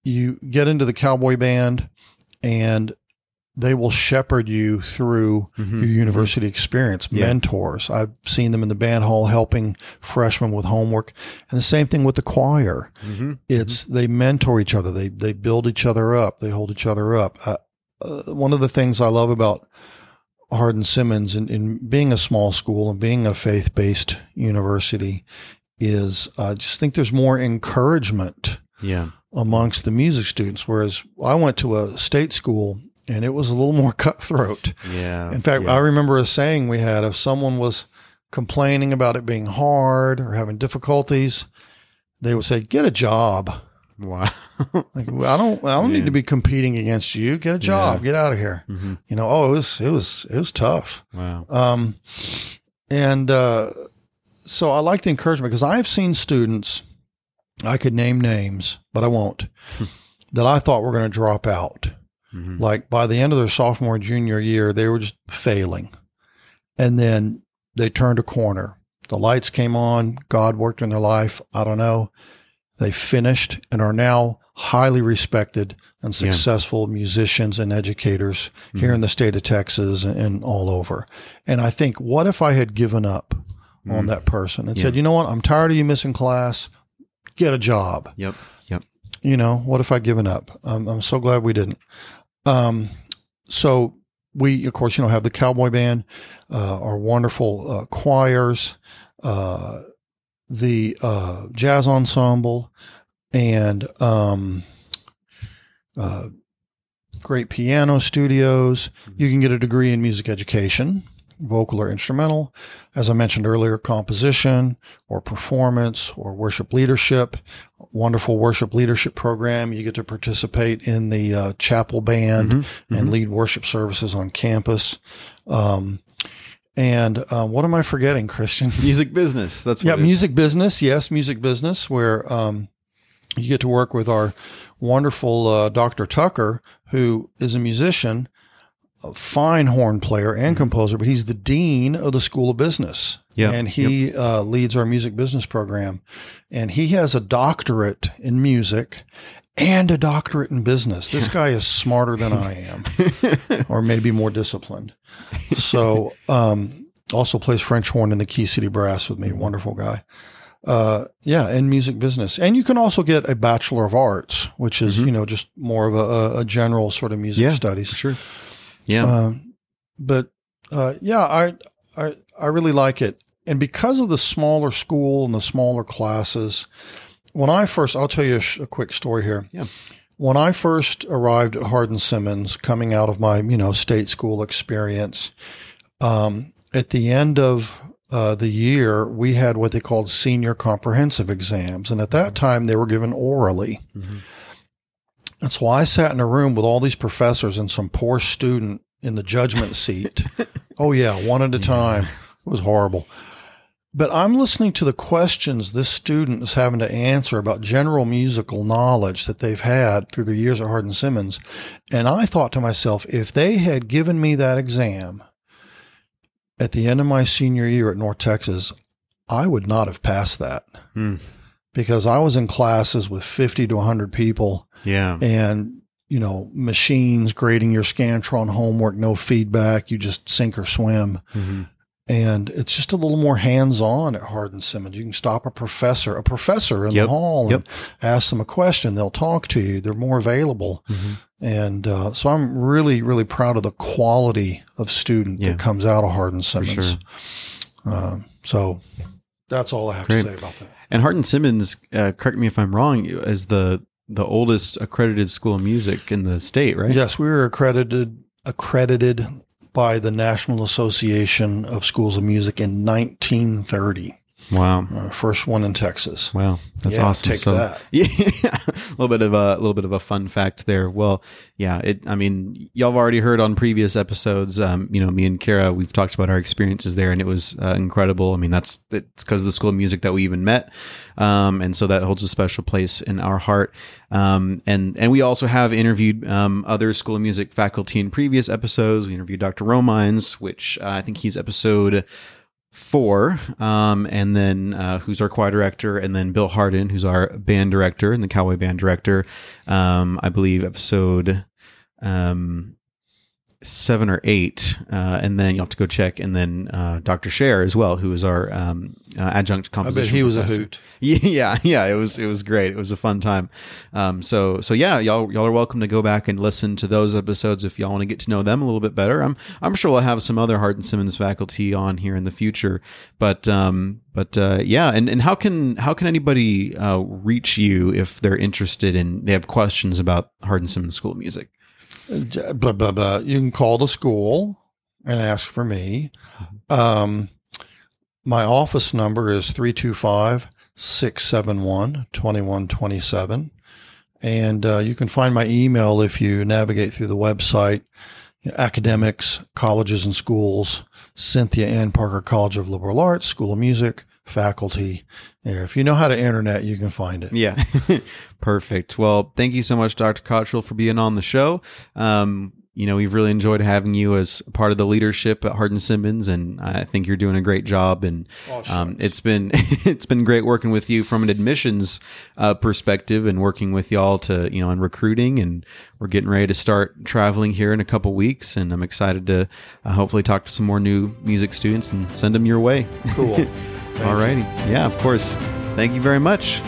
Speaker 2: You get into the cowboy band, and they will shepherd you through
Speaker 1: Mhm.
Speaker 2: your university experience.
Speaker 1: Yeah.
Speaker 2: Mentors. I've seen them in the band hall helping freshmen with homework, and the same thing with the choir.
Speaker 1: Mhm.
Speaker 2: It's they mentor each other. They they build each other up. They hold each other up. Uh, uh, one of the things I love about Hardin Simmons and in, being a small school and being a faith based university is I just think there's more encouragement
Speaker 1: Yeah.
Speaker 2: Amongst the music students. Whereas I went to a state school and it was a little [laughs] more cutthroat.
Speaker 1: Yeah.
Speaker 2: In fact,
Speaker 1: yeah.
Speaker 2: I remember a saying we had if someone was complaining about it being hard or having difficulties, they would say, "Get a job."
Speaker 1: Wow. [laughs]
Speaker 2: Like I don't, I don't need to be competing against you. Get a job.
Speaker 1: Yeah.
Speaker 2: Get out of here.
Speaker 1: hmm
Speaker 2: You know. Oh, it was, it was, it was tough.
Speaker 1: Wow.
Speaker 2: Um, and uh, so I like the encouragement because I've seen students, I could name names, but I won't, [laughs] that I thought were going to drop out.
Speaker 1: hmm
Speaker 2: Like by the end of their sophomore junior year, they were just failing. And then they turned a corner. The lights came on. God worked in their life. I don't know. They finished and are now highly respected and
Speaker 1: Yeah.
Speaker 2: successful musicians and educators here in the state of Texas and, all over. And I think, what if I had given up on
Speaker 1: Mm.
Speaker 2: that person and
Speaker 1: Yeah.
Speaker 2: said, you know what? I'm tired of you missing class. Get a job
Speaker 1: Yep. Yep.
Speaker 2: you know, what if I'd given up? Um, I'm so glad we didn't. Um, so we, of course, you know, have the cowboy band, uh, our wonderful uh, choirs, uh, the uh, jazz ensemble, and um, uh, great piano studios. You can get a degree in music education, vocal or instrumental. As I mentioned earlier, composition or performance or worship leadership. Wonderful worship leadership program. You get to participate in the uh, chapel band
Speaker 1: Mhm.
Speaker 2: and lead worship services on campus. Um, and uh, what am I forgetting, Christian? [laughs]
Speaker 1: Music business. That's
Speaker 2: Yeah,
Speaker 1: what it is.
Speaker 2: music business. Yes, music business, where um, you get to work with our wonderful uh, Dr. Tucker, who is a musician, a fine horn player and composer, but he's the dean of the School of Business.
Speaker 1: Yeah.
Speaker 2: And he uh, leads our music business program. And he has a doctorate in music and a doctorate in business. This [laughs] guy is smarter than I am, [laughs] or maybe more disciplined. So, um, also plays French horn in the Key City Brass with me. Wonderful guy. Uh, yeah, in music business. And you can also get a Bachelor of Arts, which is, you know, just more of a, a- a general sort of music
Speaker 1: Yeah,
Speaker 2: studies.
Speaker 1: Sure. Yeah.
Speaker 2: Um, but uh, yeah, I, I I really like it, and because of the smaller school and the smaller classes, when I first, I'll tell you a, sh- a quick story here.
Speaker 1: Yeah.
Speaker 2: When I first arrived at Hardin Simmons, coming out of my you know state school experience, um, at the end of uh, the year, we had what they called senior comprehensive exams, and at that time they were given orally.
Speaker 1: Mhm.
Speaker 2: And so I sat in a room with all these professors and some poor student in the judgment seat. [laughs] oh, yeah, one at a time. It was horrible. But I'm listening to the questions this student is having to answer about general musical knowledge that they've had through their years at Hardin Simmons. And I thought to myself, if they had given me that exam at the end of my senior year at North Texas, I would not have passed that
Speaker 1: Hmm.
Speaker 2: Because I was in classes with 50 to 100 people
Speaker 1: Yeah.
Speaker 2: and you know machines grading your scantron homework no feedback you just sink or swim
Speaker 1: Mhm.
Speaker 2: and it's just a little more hands-on at hardin simmons you can stop a professor a professor in
Speaker 1: Yep.
Speaker 2: the hall
Speaker 1: Yep.
Speaker 2: and ask them a question they'll talk to you they're more available
Speaker 1: Mhm.
Speaker 2: and uh, so i'm really really proud of the quality of student
Speaker 1: Yeah.
Speaker 2: that comes out of Hardin Simmons.
Speaker 1: sure.
Speaker 2: um, so that's all i have
Speaker 1: Great.
Speaker 2: to say about that
Speaker 1: And Hardin Simmons, uh, correct me if I'm wrong, is the the oldest accredited school of music in the state, right?
Speaker 2: Yes, we were accredited accredited by the National Association of Schools of Music in 1930.
Speaker 1: Wow.
Speaker 2: Uh, first one in Texas.
Speaker 1: Wow. That's
Speaker 2: Yeah,
Speaker 1: awesome.
Speaker 2: Take
Speaker 1: So-
Speaker 2: that. [laughs]
Speaker 1: Yeah, a little bit of a, little bit of a fun fact there. Well, yeah, it. I mean, y'all have already heard on previous episodes. Um, you know, me and Kara, we've talked about our experiences there, and it was uh, incredible. I mean, that's it's because of the school of music that we even met, um, and so that holds a special place in our heart. Um, and and we also have interviewed um, other school of music faculty in previous episodes. We interviewed Dr. Romines, which uh, I think he's episode four, um, and then uh, who's our choir director, and then Bill Hardin, who's our band director and the cowboy band director. Um, I believe episode um, seven or eight, uh, and then you'll have to go check, and then uh, Dr. Scher as well, who is our um, uh, adjunct composition.
Speaker 2: I bet he was a hoot. [laughs]
Speaker 1: Yeah, yeah, it was it was great. It was a fun time. Um, so so yeah, y'all y'all are welcome to go back and listen to those episodes if y'all want to get to know them a little bit better. I'm I'm sure we'll have some other Hardin Simmons faculty on here in the future. But um, but uh, yeah, and, and how can how can anybody uh, reach you if they're interested in they have questions about Hardin Simmons School of Music?
Speaker 2: Blah, blah, blah. You can call the school and ask for me. Um, My office number is 325 671 2127. And uh, you can find my email if you navigate through the website. Academics, colleges and schools, Cynthia Ann Parker College of Liberal Arts, School of Music, faculty. Yeah, if you know how to internet, you can find it.
Speaker 1: Yeah. [laughs] Perfect. Well, thank you so much, Dr. Cottrell, for being on the show. Um, you know, we've really enjoyed having you as part of the leadership at Hardin Simmons, and I think you're doing a great job. And
Speaker 2: Oh,
Speaker 1: um, it's been [laughs] it's been great working with you from an admissions uh, perspective, and working with y'all to you know in recruiting. And we're getting ready to start traveling here in a couple weeks, and I'm excited to uh, hopefully talk to some more new music students and send them your way.
Speaker 2: Cool. [laughs]
Speaker 1: All righty, yeah, of course. Thank you very much.